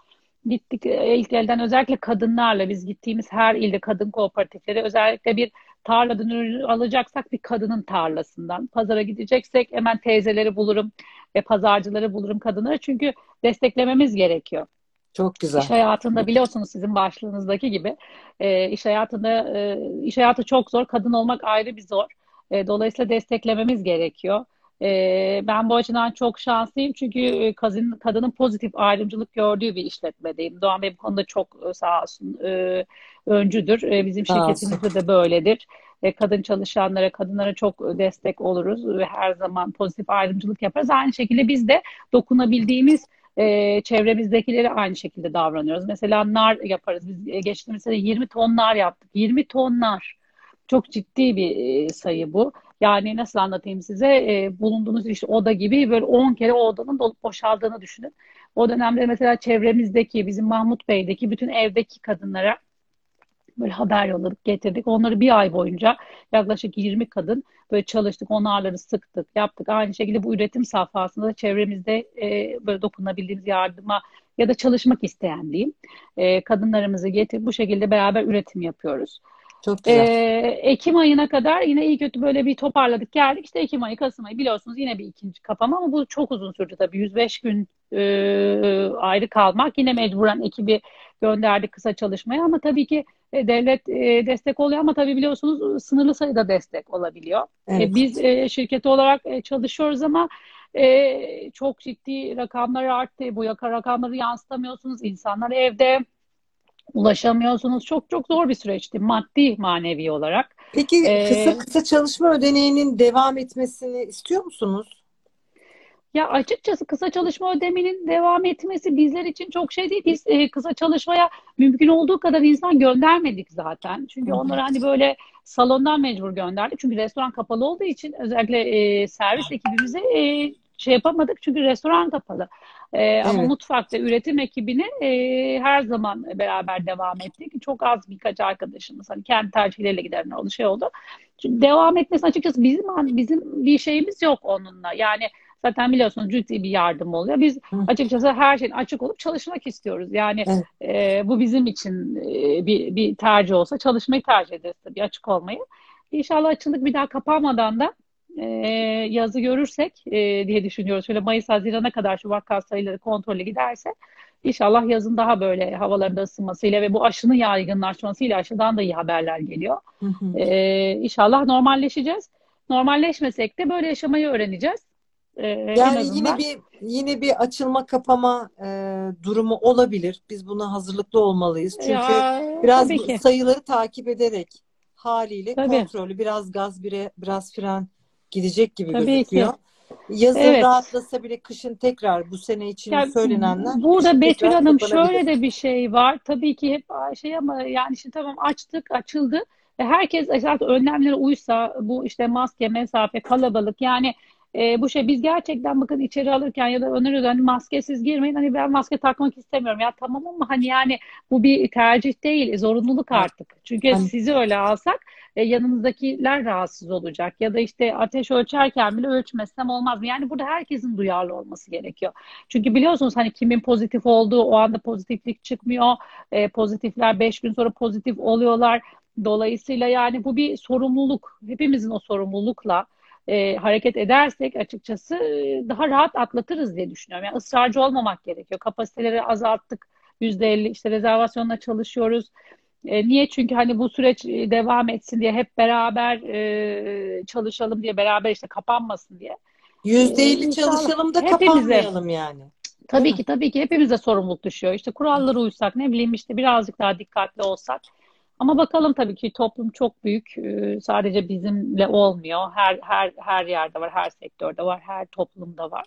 Gittik e, ilk elden özellikle kadınlarla biz gittiğimiz her ilde kadın kooperatifleri özellikle bir tarladan ürün alacaksak bir kadının tarlasından. Pazara gideceksek hemen teyzeleri bulurum, e, pazarcıları bulurum kadınları çünkü desteklememiz gerekiyor. Çok güzel. İş hayatında biliyorsunuz sizin başlığınızdaki gibi e, iş hayatında e, iş hayatı çok zor. Kadın olmak ayrı bir zor. E, dolayısıyla desteklememiz gerekiyor. E, ben bu açıdan çok şanslıyım çünkü e, kadın, kadının pozitif ayrımcılık gördüğü bir işletmedeyim. Doğan Bey bu konuda çok e, sağ olsun e, öncüdür. E, bizim şirketimizde de böyledir. E, kadın çalışanlara, kadınlara çok destek oluruz ve her zaman pozitif ayrımcılık yaparız. Aynı şekilde biz de dokunabildiğimiz e, çevremizdekileri aynı şekilde davranıyoruz. Mesela nar yaparız. Biz e, geçtiğimiz sene 20 ton nar yaptık. 20 ton nar. Çok ciddi bir sayı bu. Yani nasıl anlatayım size? E, bulunduğunuz işte oda gibi böyle 10 kere o odanın dolup boşaldığını düşünün. O dönemde mesela çevremizdeki, bizim Mahmut Bey'deki bütün evdeki kadınlara böyle haber yolladık, getirdik. Onları bir ay boyunca yaklaşık 20 kadın böyle çalıştık, onarları sıktık, yaptık. Aynı şekilde bu üretim safhasında da çevremizde e, böyle dokunabildiğimiz yardıma ya da çalışmak isteyen diyeyim. E, kadınlarımızı getirip bu şekilde beraber üretim yapıyoruz. Çok Ee, güzel. Ekim ayına kadar yine iyi kötü böyle bir toparladık geldik. İşte Ekim ayı, Kasım ayı biliyorsunuz yine bir ikinci kapama ama bu çok uzun sürdü tabii. 105 gün e, ayrı kalmak. Yine mecburen ekibi gönderdik kısa çalışmaya ama tabii ki e, devlet e, destek oluyor ama tabii biliyorsunuz sınırlı sayıda destek olabiliyor. E, Evet. biz e, şirket olarak e, çalışıyoruz ama e, çok ciddi rakamlar arttı. Bu rakamları yansıtamıyorsunuz. İnsanlar evde ulaşamıyorsunuz. Çok çok zor bir süreçti maddi manevi olarak. Peki Ee, kısa kısa çalışma ödeneğinin devam etmesini istiyor musunuz? Ya açıkçası kısa çalışma ödemenin devam etmesi bizler için çok şey değil. Biz e, kısa çalışmaya mümkün olduğu kadar insan göndermedik zaten. Çünkü hı. onları hani böyle salondan mecbur gönderdik. Çünkü restoran kapalı olduğu için özellikle e, servis ekibimize e, şey yapamadık. Çünkü restoran kapalı. E, ama Evet. mutfakta üretim ekibini e, her zaman beraber devam ettik. Çok az birkaç arkadaşımız hani kendi tercihleriyle gidenler oldu şey oldu. Çünkü devam etmesi açıkçası bizim bizim bir şeyimiz yok onunla. Yani Zaten biliyorsunuz ciddi bir yardım oluyor. Biz açıkçası her şeyin açık olup çalışmak istiyoruz. Yani Evet. e, bu bizim için e, bir, bir tercih olsa çalışmayı tercih ederiz tabii açık olmayı. İnşallah açıldık bir daha kapanmadan da e, yazı görürsek e, diye düşünüyoruz. Şöyle Mayıs Haziran'a kadar şu vaka sayıları kontrole giderse inşallah yazın daha böyle havaların da ısınmasıyla ve bu aşının yaygınlaşmasıyla aşıdan da iyi haberler geliyor. Hı hı. E, inşallah normalleşeceğiz. Normalleşmesek de böyle yaşamayı öğreneceğiz. En Yani yine bir yine bir açılma kapama e, durumu olabilir. Biz buna hazırlıklı olmalıyız. Çünkü Ya, biraz sayıları takip ederek haliyle Tabii. kontrollü biraz gaz bire, biraz fren gidecek gibi Tabii ki. gözüküyor. Yazın Evet. rahatlasa bile kışın tekrar bu sene için Ya söylenenler burada Betül Hanım şöyle de bir şey var. Tabii ki hep şey ama yani şimdi tamam açtık, açıldı. Herkes zaten önlemlere uysa bu işte maske, mesafe, kalabalık yani e, bu şey biz gerçekten bakın içeri alırken ya da öneriyoruz hani maskesiz girmeyin. Hani ben maske takmak istemiyorum. Ya tamam ama hani yani bu bir tercih değil, zorunluluk artık. Çünkü Hani sizi öyle alsak e, yanınızdakiler rahatsız olacak. Ya da işte ateş ölçerken bile ölçmesem olmaz mı? Yani burada herkesin duyarlı olması gerekiyor. Çünkü biliyorsunuz hani kimin pozitif olduğu o anda pozitiflik çıkmıyor. E, pozitifler 5 gün sonra pozitif oluyorlar. Dolayısıyla yani bu bir sorumluluk. Hepimizin o sorumlulukla e, hareket edersek açıkçası e, daha rahat atlatırız diye düşünüyorum. Yani ısrarcı olmamak gerekiyor. Kapasiteleri azalttık. %50 işte rezervasyonla çalışıyoruz. E, niye? Çünkü hani bu süreç e, devam etsin diye hep beraber e, çalışalım diye beraber işte kapanmasın diye. E, %50 inşallah çalışalım da hepimize kapanmayalım yani. Tabii ki tabii ki hepimize sorumluluk düşüyor. İşte kurallara uysak ne bileyim işte birazcık daha dikkatli olsak. Ama bakalım tabii ki toplum çok büyük. Ee, Sadece bizimle olmuyor. Her her her yerde var, her sektörde var, her toplumda var.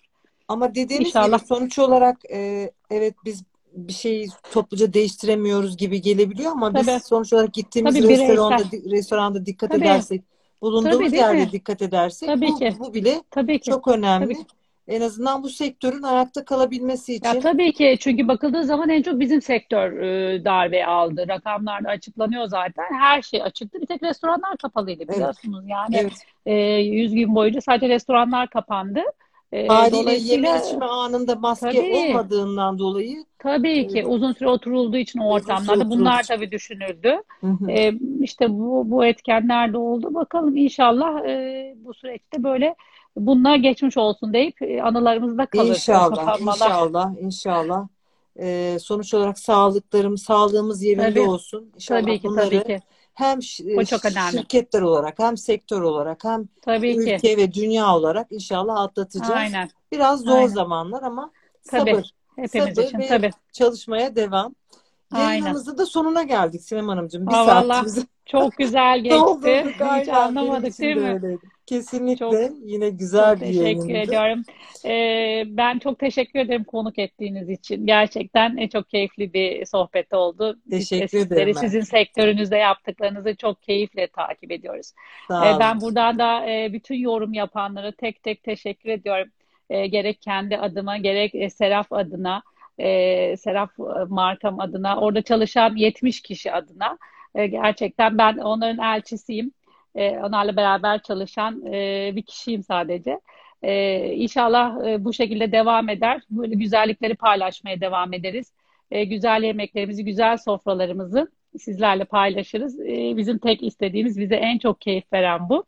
Ama dediğiniz gibi İnşallah. sonuç olarak e, evet biz bir şeyi topluca değiştiremiyoruz gibi gelebiliyor ama biz Tabii. sonuç olarak gittiğimiz Tabii restoranda bireysel. restoranda dikkat Tabii. edersek, bulunduğumuz Tabii yerde mi? dikkat edersek Tabii bu ki. bu bile Tabii ki. çok önemli. Tabii. En azından bu sektörün ayakta kalabilmesi Ya için tabii ki çünkü bakıldığı zaman en çok bizim sektör e, darbe aldı. Rakamlar da açıklanıyor zaten. Her şey açıktı. Bir tek restoranlar kapalıydı evet, biliyorsunuz. Yani evet. e, 100 gün boyunca sadece restoranlar kapandı. E, Haliyle yeme dolayısıyla içme anında maske tabii olmadığından dolayı tabii e, ki uzun süre oturulduğu için o ortamlarda bunlar tabii düşünüldü. Hı hı. E, işte bu bu etkenler de oldu. Bakalım inşallah e, bu süreçte böyle bunlar geçmiş olsun deyip e, anılarımızda kalır İnşallah, inşallah, inşallah. Ee, sonuç olarak sağlıklarım, sağlığımız yerinde Tabii, olsun. İnşallah tabii ki, tabii bunları ki. hem O çok önemli. şirketler olarak, hem sektör olarak, hem Tabii ki. ülke ve dünya olarak inşallah atlatacağız. Aynen, Biraz zor aynen. zamanlar ama Tabii, sabır, hepimiz sabır için ve tabii. çalışmaya devam. Yayınımızın da sonuna geldik Sinem Hanımcığım. Bir Aa, valla saatimizi çok güzel geçti. Hiç anlamadık değil de mi? öyleydi. Çok Kesinlikle yine çok güzel bir teşekkür yayındı. ediyorum. Ee, ben çok teşekkür ederim konuk ettiğiniz için. Gerçekten e, çok keyifli bir sohbet oldu. Biz Teşekkür sizleri, ederim ben. sizin sektörünüzde yaptıklarınızı çok keyifle takip ediyoruz. Ee, ben buradan da e, bütün yorum yapanlara tek tek teşekkür ediyorum. E, gerek kendi adıma, gerek e, Seraf adına, e, Seraf e, markam adına, orada çalışan 70 kişi adına. E, gerçekten ben onların elçisiyim. E, onlarla beraber çalışan e, bir kişiyim sadece. E, İnşallah e, bu şekilde devam eder. Böyle güzellikleri paylaşmaya devam ederiz. E, güzel yemeklerimizi, güzel sofralarımızı sizlerle paylaşırız. E, bizim tek istediğimiz, bize en çok keyif veren bu.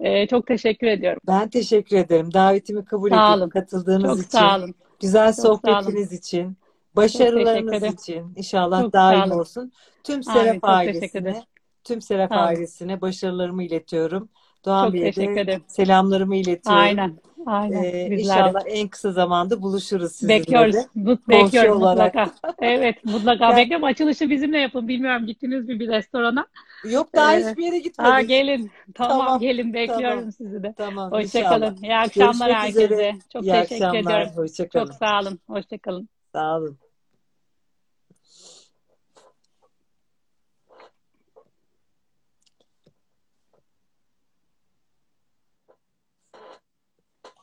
E, çok teşekkür ediyorum. Ben teşekkür ederim. Davetimi kabul Sağ edip katıldığınız Çok için, sağ olun. güzel Çok sohbetiniz için, başarılarınız için inşallah Çok daim olsun. Tüm. Serap Çok teşekkür ederim. ailesine, tüm Serap olun. ailesine başarılarımı iletiyorum. Doğan Çok Bey'e teşekkür ederim. selamlarımı iletiyorum. Aynen. Aynen. Ee, inşallah en kısa zamanda buluşuruz sizinle Bekliyoruz. Mut- Bekliyoruz olarak. mutlaka. Evet, mutlaka Gel. bekliyorum. Açılışı bizimle yapın. Bilmiyorum gittiniz mi bir restorana? Yok daha Ee, hiçbir yere aa, gitmedik. gelin. Tamam, Tamam, gelin. tamam, Bekliyorum sizi de. tamam Hoşça inşallah. kalın. İyi akşamlar Görüşmek üzere. herkese. Çok İyi teşekkür akşamlar. ediyorum. Hoşça Çok sağ olun. Hoşça kalın. Sağ olun.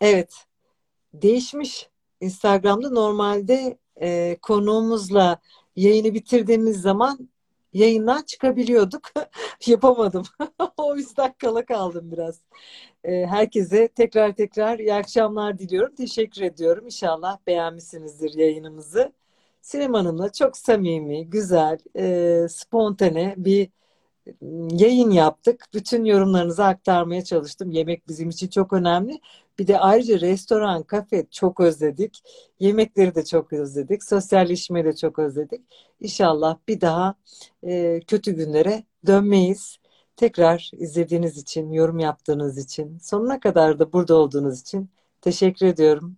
Evet. Değişmiş. Instagram'da normalde e, konuğumuzla yayını bitirdiğimiz zaman yayından çıkabiliyorduk. Yapamadım. O yüzden kala kaldım biraz. E, herkese tekrar tekrar iyi akşamlar diliyorum. Teşekkür ediyorum. İnşallah beğenmişsinizdir yayınımızı. Sinem Hanım'la çok samimi, güzel, e, spontane bir yayın yaptık. Bütün yorumlarınızı aktarmaya çalıştım. Yemek bizim için çok önemli. Bir de ayrıca restoran, kafe çok özledik. Yemekleri de çok özledik. Sosyalleşmeyi de çok özledik. İnşallah bir daha e, kötü günlere dönmeyiz. Tekrar izlediğiniz için, yorum yaptığınız için, sonuna kadar da burada olduğunuz için teşekkür ediyorum.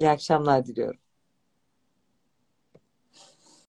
İyi akşamlar diliyorum.